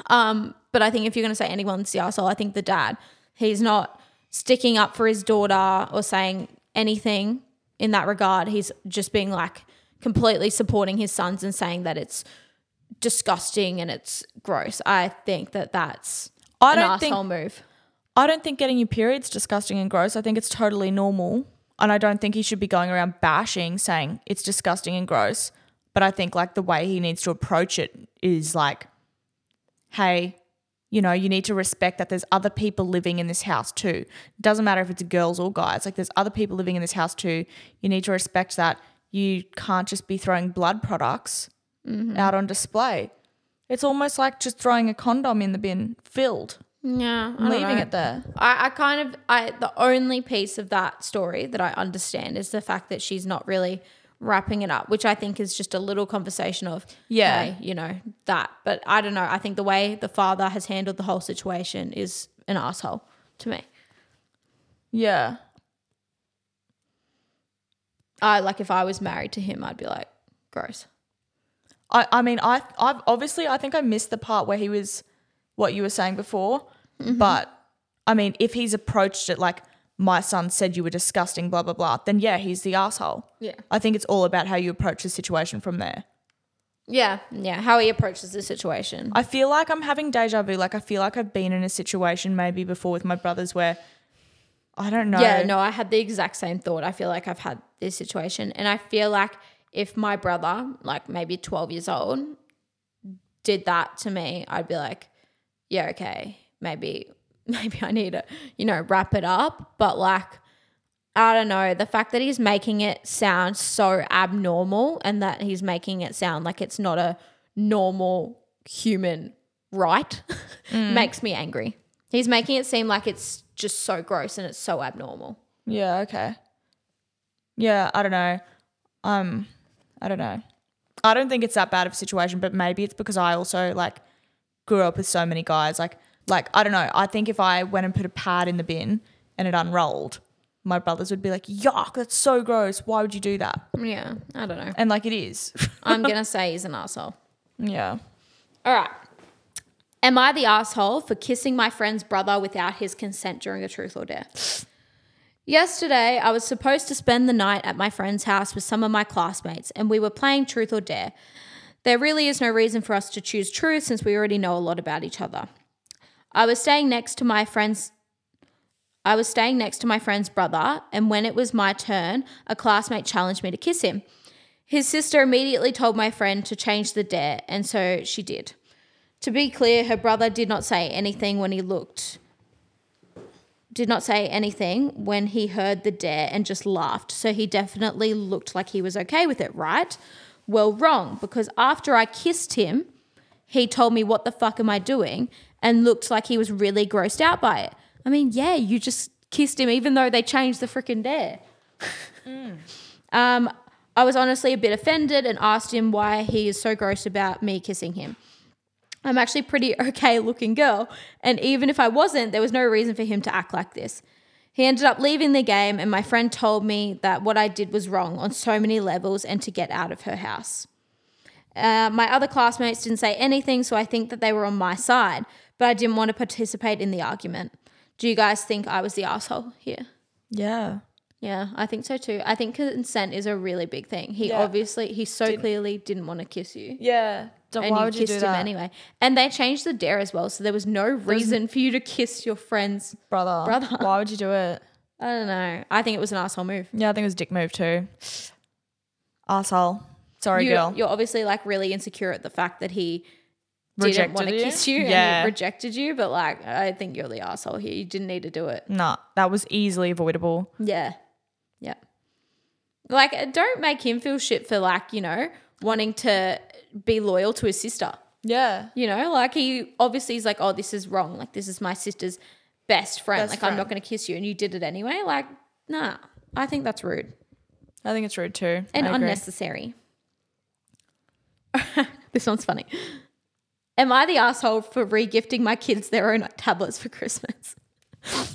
Speaker 1: Um, but I think if you're gonna say anyone's the asshole, I think the dad. He's not sticking up for his daughter or saying anything in that regard. He's just being like completely supporting his sons and saying that it's disgusting and it's gross. I think that that's
Speaker 2: I
Speaker 1: an
Speaker 2: don't think-
Speaker 1: asshole move.
Speaker 2: I don't think getting your periods disgusting and gross. I think it's totally normal. And I don't think he should be going around bashing saying it's disgusting and gross. But I think like the way he needs to approach it is like, hey, you know, you need to respect that there's other people living in this house too. Doesn't matter if it's girls or guys. Like there's other people living in this house too. You need to respect that. You can't just be throwing blood products Mm-hmm. out on display. It's almost like just throwing a condom in the bin filled,
Speaker 1: Yeah, I
Speaker 2: leaving it there.
Speaker 1: I, I kind of I the only piece of that story that I understand is the fact that she's not really wrapping it up, which I think is just a little conversation of
Speaker 2: Yeah.
Speaker 1: hey, you know that. But I don't know. I think the way the father has handled the whole situation is an asshole to me.
Speaker 2: Yeah.
Speaker 1: I like if I was married to him, I'd be like, gross.
Speaker 2: I, I mean, I, I've obviously, I think I missed the part where he was what you were saying before. Mm-hmm. But I mean, if he's approached it like, my son said you were disgusting, blah, blah, blah, then yeah, he's the asshole.
Speaker 1: Yeah.
Speaker 2: I think it's all about how you approach the situation from there.
Speaker 1: Yeah, yeah. How he approaches the situation.
Speaker 2: I feel like I'm having deja vu. Like, I feel like I've been in a situation maybe before with my brothers where I don't know.
Speaker 1: Yeah, no, I had the exact same thought. I feel like I've had this situation. And I feel like if my brother, like maybe 12 years old, did that to me, I'd be like, yeah, okay, maybe, [LAUGHS] maybe I need to, you know, wrap it up. But like, I don't know, the fact that he's making it sound so abnormal and that he's making it sound like it's not a normal human right [LAUGHS] makes me angry. He's making it seem like it's just so gross and it's so abnormal.
Speaker 2: Yeah, okay. Yeah, I don't know. Um, I don't know. I don't think it's that bad of a situation, but maybe it's because I also like grew up with so many guys. Like, like I don't know. I think if I went and put a pad in the bin and it unrolled, my brothers would be like, "Yuck, that's so gross. Why would you do that?"
Speaker 1: Yeah, I don't know.
Speaker 2: And like it is. [LAUGHS]
Speaker 1: I'm gonna say he's an asshole.
Speaker 2: yeah.
Speaker 1: All right. Am I the asshole for kissing my friend's brother without his consent during a truth or dare? Yesterday, I was supposed to spend the night at my friend's house with some of my classmates, and we were playing truth or dare. There really is no reason for us to choose truth since we already know a lot about each other. I was staying next to my friend's I was staying next to my friend's brother, and when it was my turn, a classmate challenged me to kiss him. His sister immediately told my friend to change the dare, and so she did. To be clear, her brother did not say anything when he looked did not say anything when he heard the dare and just laughed. So he definitely looked like he was okay with it, right? Well, wrong, because after I kissed him, he told me, What the fuck am I doing? and looked like he was really grossed out by it. I mean, yeah, you just kissed him, even though they changed the freaking dare. [LAUGHS] um, I was honestly a bit offended and asked him why he is so grossed about me kissing him. I'm actually a pretty [LAUGHS] okay looking girl, and even if I wasn't, there was no reason for him to act like this. He ended up leaving the game, and my friend told me that what I did was wrong on so many levels and to get out of her house. Uh, my other classmates didn't say anything, so I think that they were on my side, but I didn't want to participate in the argument. Do you guys think I was the asshole here?
Speaker 2: Yeah.
Speaker 1: Yeah, I think so too. I think consent is a really big thing. He
Speaker 2: Yeah.
Speaker 1: obviously, he so clearly didn't want to kiss you.
Speaker 2: Yeah.
Speaker 1: And
Speaker 2: why
Speaker 1: you
Speaker 2: would you
Speaker 1: kissed
Speaker 2: do
Speaker 1: him
Speaker 2: that?
Speaker 1: anyway. And they changed the dare as well, so there was no reason for you to kiss your friend's.
Speaker 2: Brother.
Speaker 1: Brother. [LAUGHS]
Speaker 2: Why would you do it?
Speaker 1: I don't know. I think it was an asshole move.
Speaker 2: Yeah, I think it was dick move too. Asshole. Sorry,
Speaker 1: you,
Speaker 2: girl.
Speaker 1: You're obviously like really insecure at the fact that he didn't want to
Speaker 2: you?
Speaker 1: kiss you and he rejected you. But like, I think you're the asshole here. You didn't need to do it.
Speaker 2: Nah, that was easily avoidable.
Speaker 1: Yeah. Yeah. Like, uh, don't make him feel shit for like, you know, wanting to be loyal to his sister.
Speaker 2: Yeah.
Speaker 1: You know, like he obviously is like, oh, this is wrong. Like, this is my sister's best friend.
Speaker 2: Best
Speaker 1: like,
Speaker 2: friend.
Speaker 1: I'm not going to kiss you. And you did it anyway. Like, nah, I think that's rude
Speaker 2: I think it's rude too.
Speaker 1: and unnecessary. [LAUGHS] this one's funny. Am I the asshole for regifting my kids their own tablets for Christmas?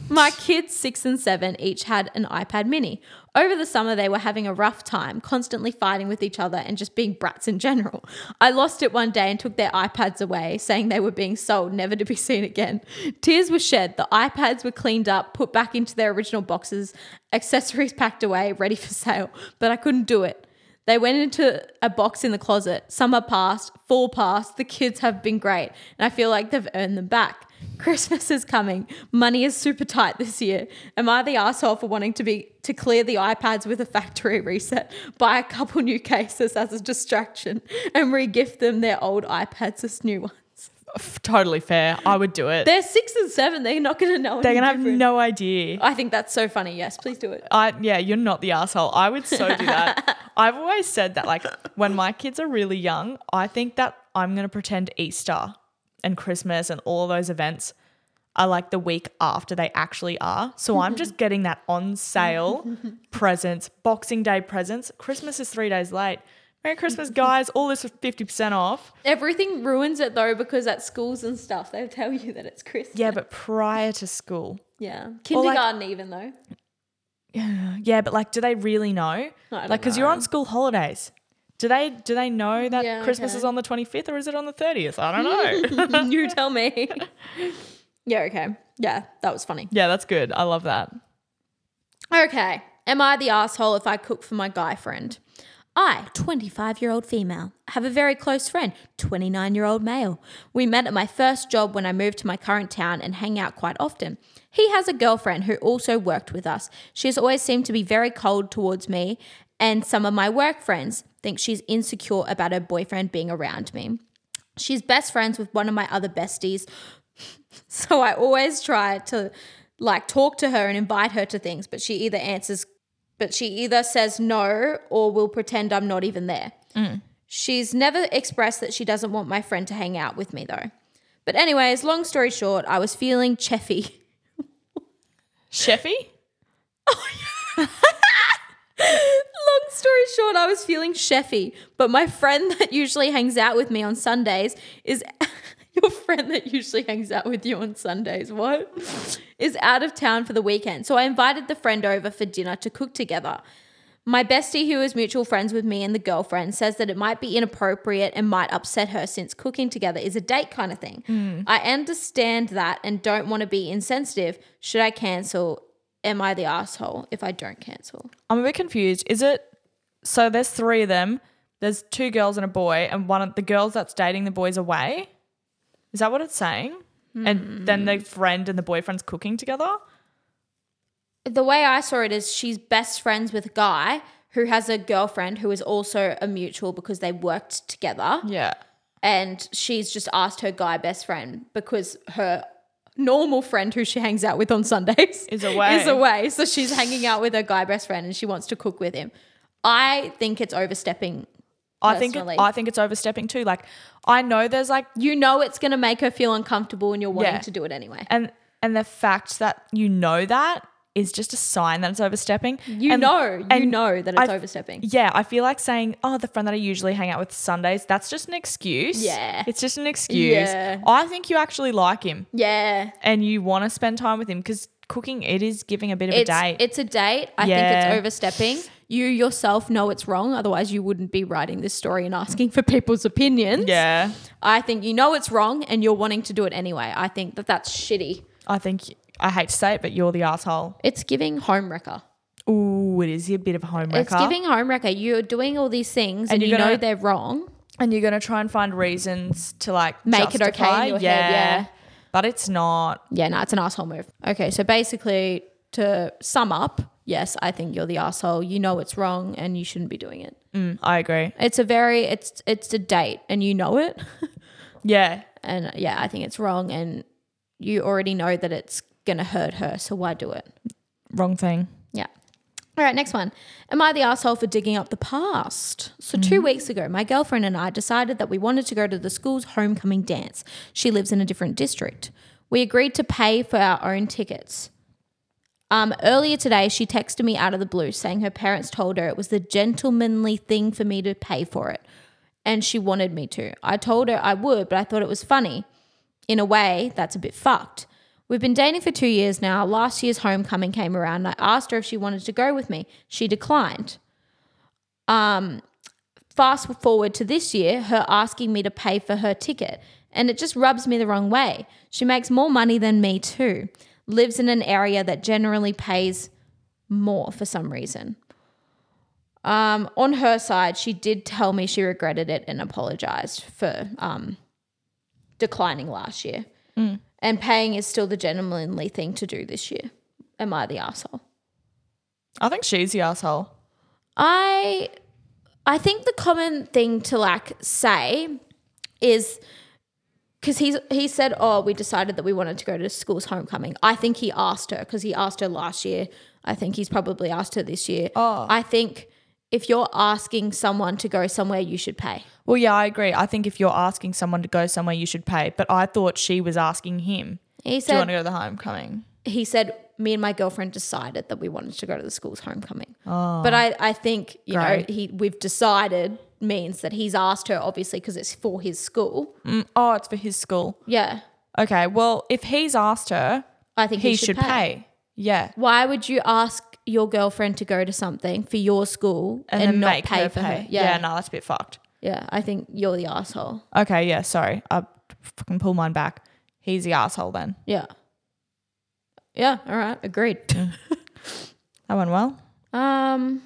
Speaker 1: My kids, six and seven, each had an iPad mini. Over the summer, they were having a rough time, constantly fighting with each other and just being brats in general. I lost it one day and took their iPads away, saying they were being sold, never to be seen again. Tears were shed. The iPads were cleaned up, put back into their original boxes, accessories packed away, ready for sale, but I couldn't do it. They went into a box in the closet. Summer passed, fall passed. The kids have been great, and I feel like they've earned them back. Christmas is coming. Money is super tight this year. Am I the asshole for wanting to be to clear the iPads with a factory reset, buy a couple new cases as a distraction, and re-gift them their old iPads as new ones?
Speaker 2: Totally fair. I would do it.
Speaker 1: They're six and seven. They're not going to know.
Speaker 2: They're gonna have no idea.
Speaker 1: I think that's so funny. Yes, please do it.
Speaker 2: I yeah, you're not the asshole. I would so do that. [LAUGHS] I've always said that like when my kids are really young, I think that I'm gonna pretend Easter and Christmas and all those events are like the week after they actually are. So I'm just [LAUGHS] getting that on sale [LAUGHS] presents, Boxing Day presents. Christmas is three days late. Merry Christmas, guys. All this for 50% off.
Speaker 1: Everything ruins it though because at schools and stuff they tell you that it's Christmas.
Speaker 2: Yeah, but prior to school.
Speaker 1: Yeah. Kindergarten even though.
Speaker 2: Yeah, Yeah, but like, do they really know?
Speaker 1: don't
Speaker 2: Like, because you're on school holidays. Do they do they know that
Speaker 1: Yeah,
Speaker 2: Christmas
Speaker 1: okay.
Speaker 2: is on the 25th or is it on the 30th? I don't know. [LAUGHS]
Speaker 1: you [LAUGHS] tell me. yeah, okay. Yeah, that was funny.
Speaker 2: yeah, that's good. I love that.
Speaker 1: Okay. Am I the asshole if I cook for my guy friend? I, 25 year old female, have a very close friend, 29 year old male. We met at my first job when I moved to my current town and hang out quite often. He has a girlfriend who also worked with us. She has always seemed to be very cold towards me, and some of my work friends think she's insecure about her boyfriend being around me. She's best friends with one of my other besties, [LAUGHS] so I always try to like talk to her and invite her to things, but she either answers, but she either says no or will pretend I'm not even there. Mm. She's never expressed that she doesn't want my friend to hang out with me though. But anyways, long story short, I was feeling cheffy.
Speaker 2: Sheffy? [LAUGHS]
Speaker 1: Oh, [LAUGHS] Long story short, I was feeling chefy, but my friend [LAUGHS] that usually hangs out with me on Sundays is [LAUGHS] your friend that usually hangs out with you on Sundays. What? [LAUGHS] Is out of town for the weekend. So I invited the friend over for dinner to cook together. My bestie, who is mutual friends with me and the girlfriend, says that it might be inappropriate and might upset her since cooking together is a date kind of thing. Hmm. I understand that and don't want to be insensitive. Should I cancel? Am I the asshole if I don't cancel?
Speaker 2: I'm a bit confused. Is it so there's three of them, there's two girls and a boy, and one of the girls that's dating the boy's away? Is that what it's saying? And then the hmm. friend and the boyfriend's cooking together?
Speaker 1: the way I saw it is she's best friends with a guy who has a girlfriend who is also a mutual because they worked together.
Speaker 2: Yeah.
Speaker 1: And she's just asked her guy best friend because her normal friend who she hangs out with on Sundays
Speaker 2: Is away. [LAUGHS]
Speaker 1: Is away. So she's hanging out with her guy best friend and she wants to cook with him. I think it's overstepping.
Speaker 2: I think it, I think it's overstepping too. Like I know there's like
Speaker 1: You know it's going to make her feel uncomfortable and you're wanting
Speaker 2: Yeah.
Speaker 1: to do it anyway.
Speaker 2: and and the fact that you know that is just a sign that it's overstepping.
Speaker 1: You
Speaker 2: And-
Speaker 1: know, you know that it's
Speaker 2: I-
Speaker 1: overstepping.
Speaker 2: Yeah, I feel like saying, "Oh, the friend that I usually hang out with Sundays." That's just an excuse.
Speaker 1: Yeah.
Speaker 2: it's just an excuse.
Speaker 1: Yeah.
Speaker 2: I think you actually like him
Speaker 1: Yeah.
Speaker 2: and you want to spend time with him because cooking it is giving a bit of
Speaker 1: it's,
Speaker 2: a date.
Speaker 1: It's a date. I
Speaker 2: Yeah.
Speaker 1: think it's overstepping. You yourself know it's wrong. Otherwise, you wouldn't be writing this story and asking for people's opinions.
Speaker 2: yeah,
Speaker 1: I think you know it's wrong and you're wanting to do it anyway. I think that that's shitty.
Speaker 2: I think I hate to say it, but you're the asshole.
Speaker 1: It's giving home wrecker.
Speaker 2: Ooh, it is a bit of a home wrecker.
Speaker 1: It's giving home wrecker. You're doing all these things and,
Speaker 2: And
Speaker 1: you
Speaker 2: you're
Speaker 1: know they're wrong.
Speaker 2: and you're gonna try and find reasons to like
Speaker 1: Make it okay in
Speaker 2: justify.
Speaker 1: your head, yeah.
Speaker 2: But it's not.
Speaker 1: Yeah, no, it's an asshole move. Okay, so basically, to sum up, yes, I think you're the asshole. You know it's wrong and you shouldn't be doing it.
Speaker 2: Mm, I agree.
Speaker 1: It's a very it's it's a date and you know it. [LAUGHS]
Speaker 2: Yeah.
Speaker 1: and yeah, I think it's wrong and you already know that it's gonna hurt her, so why do it?
Speaker 2: Wrong thing.
Speaker 1: Yeah. All right, next one. Am I the asshole for digging up the past? So, two weeks ago, my girlfriend and I decided that we wanted to go to the school's homecoming dance. She lives in a different district. We agreed to pay for our own tickets. Um, earlier today, she texted me out of the blue saying her parents told her it was the gentlemanly thing for me to pay for it. And she wanted me to. I told her I would, but I thought it was funny. In a way, that's a bit fucked. We've been dating for two years now. Last year's homecoming came around and I asked her if she wanted to go with me. She declined. Um, fast forward to this year, her asking me to pay for her ticket. And it just rubs me the wrong way. She makes more money than me, too. Lives in an area that generally pays more for some reason. Um, on her side, she did tell me she regretted it and apologized for um, declining last year. And paying is still the gentlemanly thing to do this year. Am I the asshole?
Speaker 2: I think she's the asshole.
Speaker 1: I I think the common thing to like say is because he's he said, "Oh, we decided that we wanted to go to school's homecoming." I think he asked her because he asked her last year. I think he's probably asked her this year.
Speaker 2: Oh.
Speaker 1: I think if you're asking someone to go somewhere, you should pay.
Speaker 2: Well, yeah, I agree. I think if you're asking someone to go somewhere, you should pay. But I thought she was asking him,
Speaker 1: He said,
Speaker 2: "Do you want to go to the homecoming?"
Speaker 1: he said me and my girlfriend decided that we wanted to go to the school's homecoming.
Speaker 2: Oh.
Speaker 1: But I, I think you
Speaker 2: Great.
Speaker 1: know he we've decided means that he's asked her obviously because it's for his school.
Speaker 2: Mm, oh, it's for his school.
Speaker 1: Yeah,
Speaker 2: Okay. Well, if he's asked her,
Speaker 1: I think
Speaker 2: he, should, pay. Yeah.
Speaker 1: Why would you ask your girlfriend to go to something for your school and,
Speaker 2: And,
Speaker 1: not pay
Speaker 2: her
Speaker 1: for
Speaker 2: pay.
Speaker 1: her?
Speaker 2: Yeah.
Speaker 1: Yeah,
Speaker 2: no, that's a bit fucked.
Speaker 1: yeah. I think you're the asshole.
Speaker 2: Okay. Yeah. Sorry. I fucking pull mine back. He's the asshole then.
Speaker 1: Yeah, yeah. All right, agreed. [LAUGHS]
Speaker 2: That went well.
Speaker 1: um,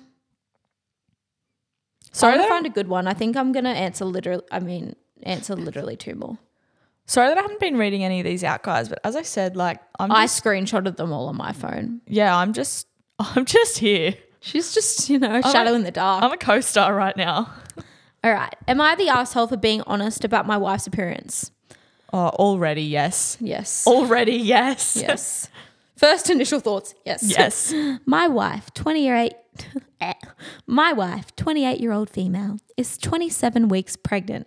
Speaker 2: Sorry
Speaker 1: gonna find a good one. I think I'm gonna answer literally. I mean, answer literally two more.
Speaker 2: sorry that I haven't been reading any of these out, guys. But as I said, like I'm
Speaker 1: I
Speaker 2: just,
Speaker 1: screenshotted them all on my phone.
Speaker 2: yeah, I'm just, [LAUGHS] I'm just here.
Speaker 1: She's just, you know, shadow in the dark.
Speaker 2: I'm a co-star right now. [LAUGHS]
Speaker 1: All right. Am I the asshole for being honest about my wife's appearance?
Speaker 2: Oh, already yes.
Speaker 1: Yes.
Speaker 2: Already yes.
Speaker 1: Yes. First initial thoughts. Yes.
Speaker 2: Yes. [LAUGHS]
Speaker 1: My wife, 28 eh. [LAUGHS] My wife, 28-year-old female, is 27 weeks pregnant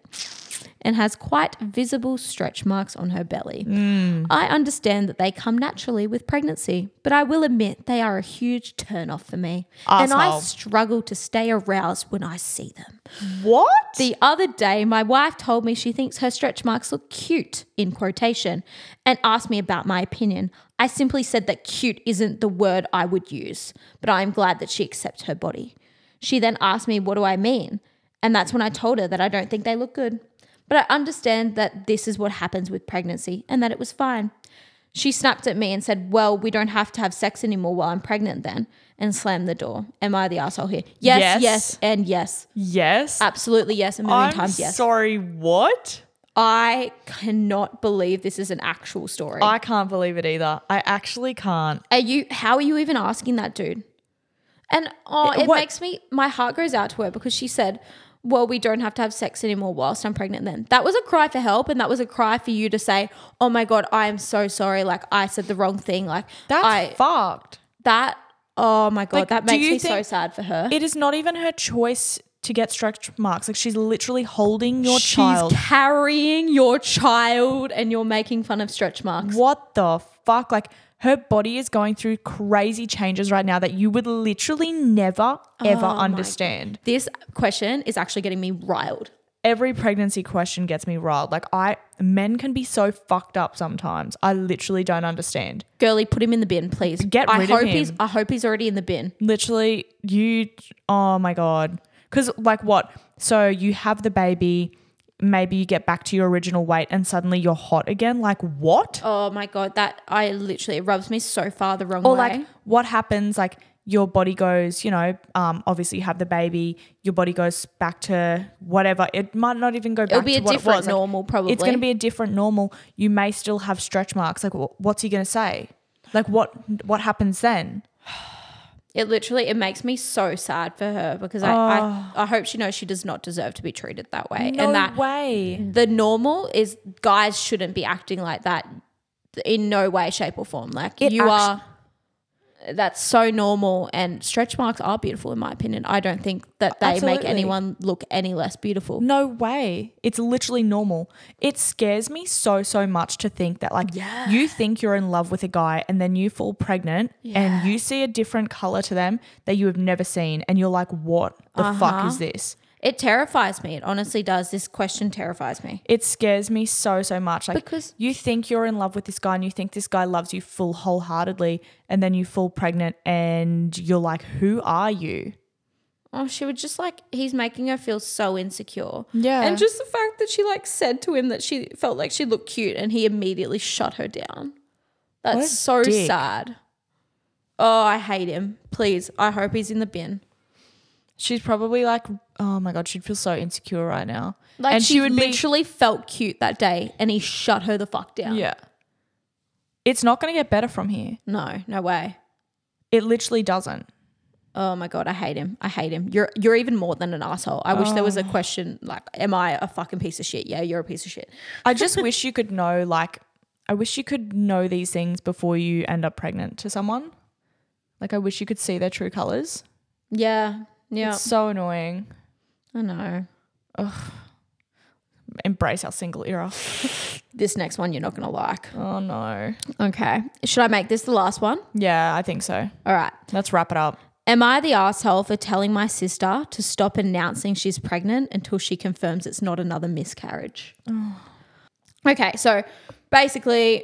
Speaker 1: and has quite visible stretch marks on her belly. Hmm. I understand that they come naturally with pregnancy, but I will admit they are a huge turn-off for me. And I struggle to stay aroused when I see them.
Speaker 2: What?
Speaker 1: The other day, my wife told me she thinks her stretch marks look cute, in quotation, and asked me about my opinion. I simply said that cute isn't the word I would use, but I am glad that she accepts her body. She then asked me, What do I mean? And that's when I told her that I don't think they look good. But I understand that this is what happens with pregnancy and that it was fine. She snapped at me and said, Well, we don't have to have sex anymore while I'm pregnant then, and slammed the door. Am I the asshole here? Yes,
Speaker 2: Yes.
Speaker 1: yes, and yes.
Speaker 2: Yes.
Speaker 1: Absolutely yes, a million
Speaker 2: I'm
Speaker 1: times yes.
Speaker 2: sorry. What?
Speaker 1: I cannot believe this is an actual story.
Speaker 2: I can't believe it either. I actually can't.
Speaker 1: are you how are you even asking that dude? And oh, it
Speaker 2: what-
Speaker 1: makes me my heart goes out to her because she said, "Well, we don't have to have sex anymore whilst I'm pregnant." Then that was a cry for help, and that was a cry for you to say, "Oh my god, I am so sorry. Like I said the wrong thing. Like
Speaker 2: That's
Speaker 1: I
Speaker 2: fucked.
Speaker 1: that. Oh my god,
Speaker 2: Like,
Speaker 1: that makes me so sad for her.
Speaker 2: It is not even her choice to get stretch marks. Like she's literally holding your
Speaker 1: She's
Speaker 2: child.
Speaker 1: She's carrying your child, and you're making fun of stretch marks.
Speaker 2: What the fuck? Like her body is going through crazy changes right now that you would literally never oh ever
Speaker 1: Oh
Speaker 2: understand.
Speaker 1: This question is actually getting me riled.
Speaker 2: Every pregnancy question gets me riled. Like I men can be so fucked up sometimes. I literally don't understand.
Speaker 1: Girlie, put him in the bin, please.
Speaker 2: Get
Speaker 1: I
Speaker 2: rid of
Speaker 1: hope he's
Speaker 2: him.
Speaker 1: I hope he's already in the bin.
Speaker 2: literally you oh my god because like what so you have the baby maybe you get back to your original weight and suddenly you're hot again like what
Speaker 1: Oh my god, that I literally it rubs me so far the wrong
Speaker 2: or
Speaker 1: way.
Speaker 2: like what happens like your body goes, you know, um, obviously you have the baby, your body goes back to whatever. It might not even go back
Speaker 1: It'll be
Speaker 2: to
Speaker 1: a
Speaker 2: what it
Speaker 1: different
Speaker 2: was. Like,
Speaker 1: normal, probably.
Speaker 2: It's going to be a different normal. You may still have stretch marks. Like, what's he going to say? Like, what what happens then? [SIGHS] [SIGHS] [SIGHS]
Speaker 1: It literally it makes me so sad for her because I, I oh. I hope she knows she does not deserve to be treated that way.
Speaker 2: No
Speaker 1: and that
Speaker 2: way.
Speaker 1: the normal is guys shouldn't be acting like that in no way, shape, or form. Like
Speaker 2: It
Speaker 1: you are that's so normal and stretch marks are beautiful in my opinion. I don't think that they make anyone look any less beautiful.
Speaker 2: No way. It's literally normal. It scares me so, so much to think that, like, you think you're in love with a guy and then you fall pregnant and you see a different color to them that you have never seen. And you're like, what the fuck is uh-huh. this?
Speaker 1: It terrifies me. It honestly does. This question terrifies me.
Speaker 2: It scares me so, so much. Like,
Speaker 1: Because-
Speaker 2: you think you're in love with this guy and you think this guy loves you full wholeheartedly. And then you fall pregnant and you're like, who are you?
Speaker 1: Oh, she would just like he's making her feel so insecure.
Speaker 2: Yeah.
Speaker 1: And just the fact that she like said to him that she felt like she looked cute and he immediately shut her down. That's so
Speaker 2: dick.
Speaker 1: sad. Oh, I hate him. Please, I hope he's in the bin.
Speaker 2: She's probably like, oh my God, she'd feel so insecure right now.
Speaker 1: Like
Speaker 2: and
Speaker 1: she,
Speaker 2: she would be
Speaker 1: literally felt cute that day and he shut her the fuck down.
Speaker 2: Yeah. It's not going to get better from here.
Speaker 1: No, no way.
Speaker 2: It literally doesn't.
Speaker 1: Oh my god, I hate him. I hate him. You're you're even more than an asshole. I wish there was a
Speaker 2: Oh.
Speaker 1: question like, am I a fucking piece of shit? Yeah, you're a piece of shit.
Speaker 2: I just wish you could know, like, I wish you could know these things before you end up pregnant to someone. Like, I wish you could see their true colors.
Speaker 1: Yeah, yeah.
Speaker 2: It's so annoying.
Speaker 1: I know.
Speaker 2: Embrace our single era. [LAUGHS]
Speaker 1: This next one you're not gonna like.
Speaker 2: Oh no.
Speaker 1: Okay. Should I make this the last one?
Speaker 2: Yeah, I think so.
Speaker 1: All right.
Speaker 2: Let's wrap it up.
Speaker 1: Am I the asshole for telling my sister to stop announcing she's pregnant until she confirms it's not another miscarriage? Okay, so basically,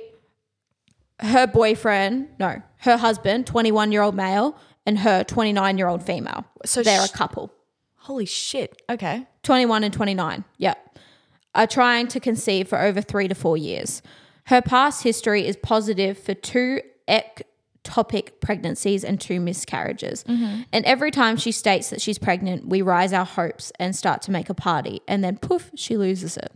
Speaker 1: her boyfriend, no, her husband, 21 year old male, and her 29 year old female.
Speaker 2: So
Speaker 1: they're
Speaker 2: sh-
Speaker 1: a couple.
Speaker 2: Holy shit. Okay.
Speaker 1: 21 and 29. Yep. Are trying to conceive for over three to four years. Her past history is positive for two ectopic pregnancies and two miscarriages. Mm-hmm. And every time she states that she's pregnant, we rise our hopes and start to make a party. And then poof, she loses it.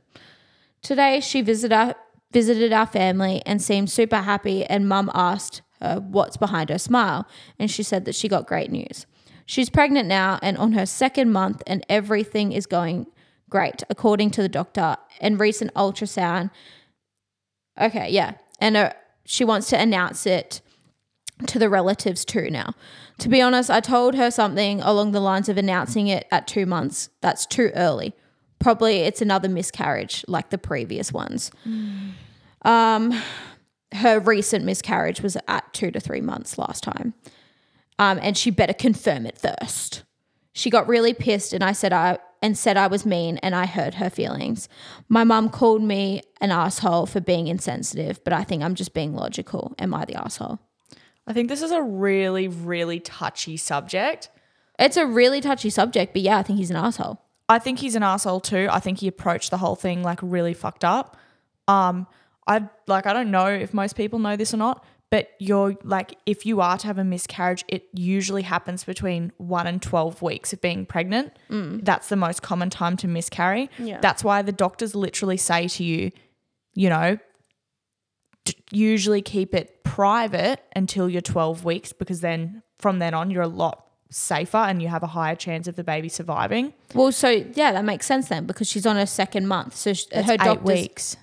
Speaker 1: Today, she visited our, visited our family and seemed super happy. And mum asked her what's behind her smile. And she said that she got great news. She's pregnant now and on her second month, and everything is going great, according to the doctor. And recent ultrasound. Okay, yeah. And uh, she wants to announce it to the relatives too now. To be honest, I told her something along the lines of announcing it at two months. That's too early. Probably it's another miscarriage like the previous ones. Um, her recent miscarriage was at two to three months last time. Um, and she better confirm it first. She got really pissed and I said I and said I was mean and I hurt her feelings. My mum called me an asshole for being insensitive, but I think I'm just being logical. Am I the asshole?
Speaker 2: I think this is a really, really touchy subject.
Speaker 1: It's a really touchy subject, but yeah, I think he's an asshole.
Speaker 2: I think he's an asshole too. I think he approached the whole thing like really fucked up. Um, I like I don't know if most people know this or not, but you're like if you are to have a miscarriage, it usually happens between one and twelve weeks of being pregnant. Mm. That's the most common time to miscarry.
Speaker 1: Yeah.
Speaker 2: That's why the doctors literally say to you, you know, d- usually keep it private until you're 12 weeks because then from then on you're a lot safer and you have a higher chance of the baby surviving.
Speaker 1: Well, so yeah, that makes sense then because she's on her second month. So sh- her doctor's
Speaker 2: weeks.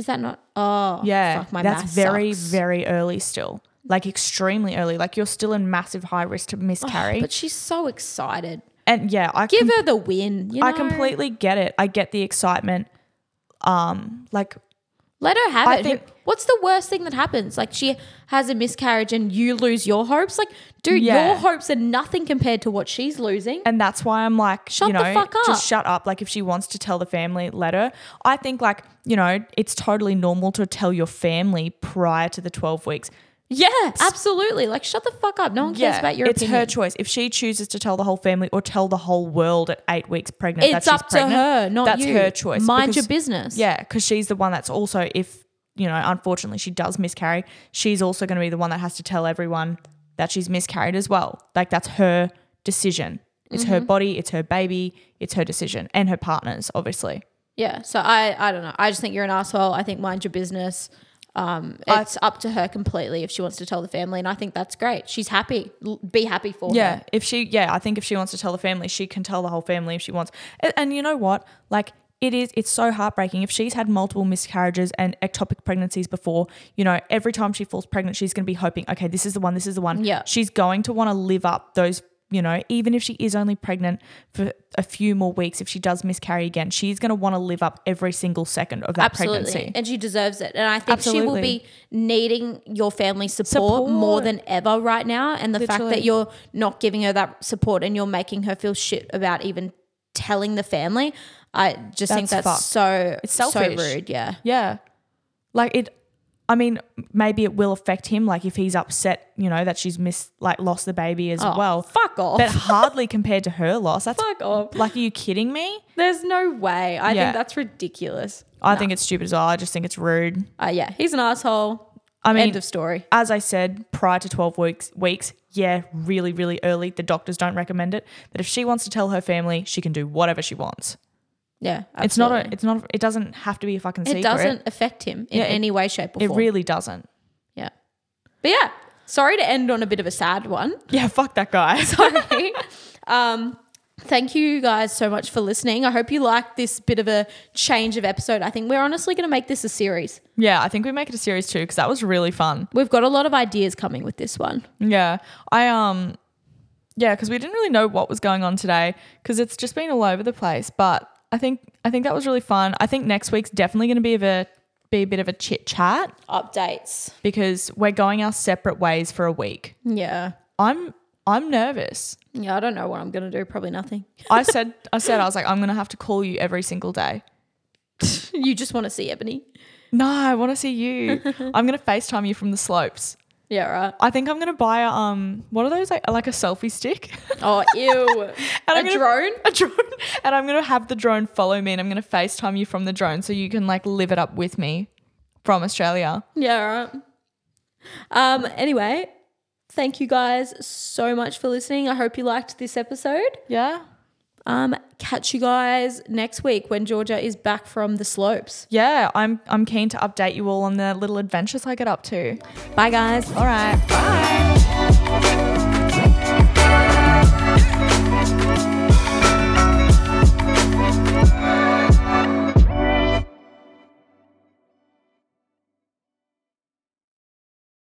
Speaker 1: Is that not? Oh,
Speaker 2: Yeah,
Speaker 1: fuck, my
Speaker 2: that's very,
Speaker 1: sucks.
Speaker 2: very early still. Like extremely early. Like you're still in massive high risk to miscarry.
Speaker 1: But she's so excited.
Speaker 2: and yeah, I
Speaker 1: Give
Speaker 2: com-
Speaker 1: her the win. You know?
Speaker 2: I completely get it. I get the excitement. Um, like
Speaker 1: let her have
Speaker 2: I
Speaker 1: it.
Speaker 2: think-
Speaker 1: What's the worst thing that happens? Like she has a miscarriage and you lose your hopes. Like, dude,
Speaker 2: Yeah.
Speaker 1: your hopes are nothing compared to what she's losing.
Speaker 2: and that's why I'm like,
Speaker 1: Shut
Speaker 2: you
Speaker 1: the
Speaker 2: know,
Speaker 1: fuck up.
Speaker 2: just shut up. Like if she wants to tell the family, let her. I think like, you know, it's totally normal to tell your family prior to the 12 weeks.
Speaker 1: Yeah, absolutely. Like, shut the fuck up. No one cares about your
Speaker 2: it's
Speaker 1: opinion.
Speaker 2: her choice. If she chooses to tell the whole family or tell the whole world at eight weeks pregnant, that
Speaker 1: It's
Speaker 2: she's
Speaker 1: up to
Speaker 2: pregnant,
Speaker 1: her, not
Speaker 2: that's
Speaker 1: you.
Speaker 2: her choice.
Speaker 1: Mind
Speaker 2: because-
Speaker 1: your business.
Speaker 2: Yeah, because she's the one that's also if you know, unfortunately, she does miscarry. She's also going to be the one that has to tell everyone that she's miscarried as well. Like that's her decision. It's
Speaker 1: Mm-hmm.
Speaker 2: her body, it's her baby, it's her decision, and her partner's, obviously.
Speaker 1: Yeah. So I, I don't know. I just think you're an asshole. I think mind your business. Um,
Speaker 2: I-
Speaker 1: it's up to her completely if she wants to tell the family, and I think that's great. She's happy. L- Be happy for her.
Speaker 2: Yeah,
Speaker 1: her.
Speaker 2: if she, yeah, I think if she wants to tell the family, she can tell the whole family if she wants. And, and you know what? Like, it is, it's so heartbreaking. If she's had multiple miscarriages and ectopic pregnancies before, you know, every time she falls pregnant, she's going to be hoping, okay, this is the one, this is the one.
Speaker 1: Yeah.
Speaker 2: She's going to want to live up those, you know, even if she is only pregnant for a few more weeks, if she does miscarry again, she's going to want to live up every single second of that
Speaker 1: Absolutely.
Speaker 2: pregnancy.
Speaker 1: And she deserves it. And I think she will be needing your family support,
Speaker 2: Support.
Speaker 1: more than ever right now. And the fact that you're not giving her that support and you're making her feel shit about even telling the family, I just think
Speaker 2: That's
Speaker 1: that's
Speaker 2: fucked.
Speaker 1: so
Speaker 2: It's
Speaker 1: so
Speaker 2: selfish.
Speaker 1: rude. Yeah.
Speaker 2: Yeah. Like it I mean, maybe it will affect him, like if he's upset, you know, that she's missed like lost the baby as
Speaker 1: Oh,
Speaker 2: well.
Speaker 1: fuck off.
Speaker 2: But hardly compared to her loss. That's
Speaker 1: fuck off.
Speaker 2: like, are you kidding me?
Speaker 1: There's no way. I
Speaker 2: Yeah.
Speaker 1: think that's ridiculous.
Speaker 2: I think it's stupid as well. I just think it's rude.
Speaker 1: Uh, yeah, he's an asshole.
Speaker 2: I mean,
Speaker 1: End of story.
Speaker 2: as I said, prior to 12 weeks, weeks, yeah, really, really early. The doctors don't recommend it. But if she wants to tell her family, she can do whatever she wants.
Speaker 1: Yeah,
Speaker 2: It's not a, it's not, it doesn't have to be a fucking secret.
Speaker 1: It
Speaker 2: secret.
Speaker 1: doesn't affect him in
Speaker 2: Yeah, it-
Speaker 1: any way, shape, or form.
Speaker 2: It
Speaker 1: form.
Speaker 2: really doesn't.
Speaker 1: yeah. But yeah, sorry to end on a bit of a sad one. [LAUGHS]
Speaker 2: Yeah, fuck that guy. [LAUGHS]
Speaker 1: Sorry. um, thank you guys so much for listening. I hope you liked this bit of a change of episode. I think we're honestly going to make this a series.
Speaker 2: yeah, I think we make it a series too because that was really fun.
Speaker 1: We've got a lot of ideas coming with this one.
Speaker 2: Yeah. I um yeah, because we didn't really know what was going on today because it's just been all over the place. But I think I think that was really fun. I think next week's definitely going to be of a be a bit of a chit chat
Speaker 1: Updates.
Speaker 2: because we're going our separate ways for a week.
Speaker 1: Yeah.
Speaker 2: I'm I'm nervous.
Speaker 1: Yeah, I don't know what I'm going to do. Probably nothing.
Speaker 2: I [LAUGHS] said I said I was like I'm going to have to call you every single day. [LAUGHS]
Speaker 1: you just want to see Ebony.
Speaker 2: No, I want to see you. [LAUGHS] I'm going to FaceTime you from the slopes.
Speaker 1: Yeah, right.
Speaker 2: I think I'm going to buy a um what are those like like a selfie stick?
Speaker 1: Oh, [LAUGHS] ew.
Speaker 2: And
Speaker 1: a
Speaker 2: I'm gonna-
Speaker 1: drone? [LAUGHS]
Speaker 2: a drone and i'm gonna have the drone follow me and i'm gonna facetime you from the drone so you can like live it up with me from australia
Speaker 1: Yeah, right. Um, anyway, thank you guys so much for listening. I hope you liked this episode.
Speaker 2: yeah
Speaker 1: Um, catch you guys next week when Georgia is back from the slopes.
Speaker 2: yeah i'm i'm keen to update you all on the little adventures i get up to
Speaker 1: Bye, guys.
Speaker 2: all right bye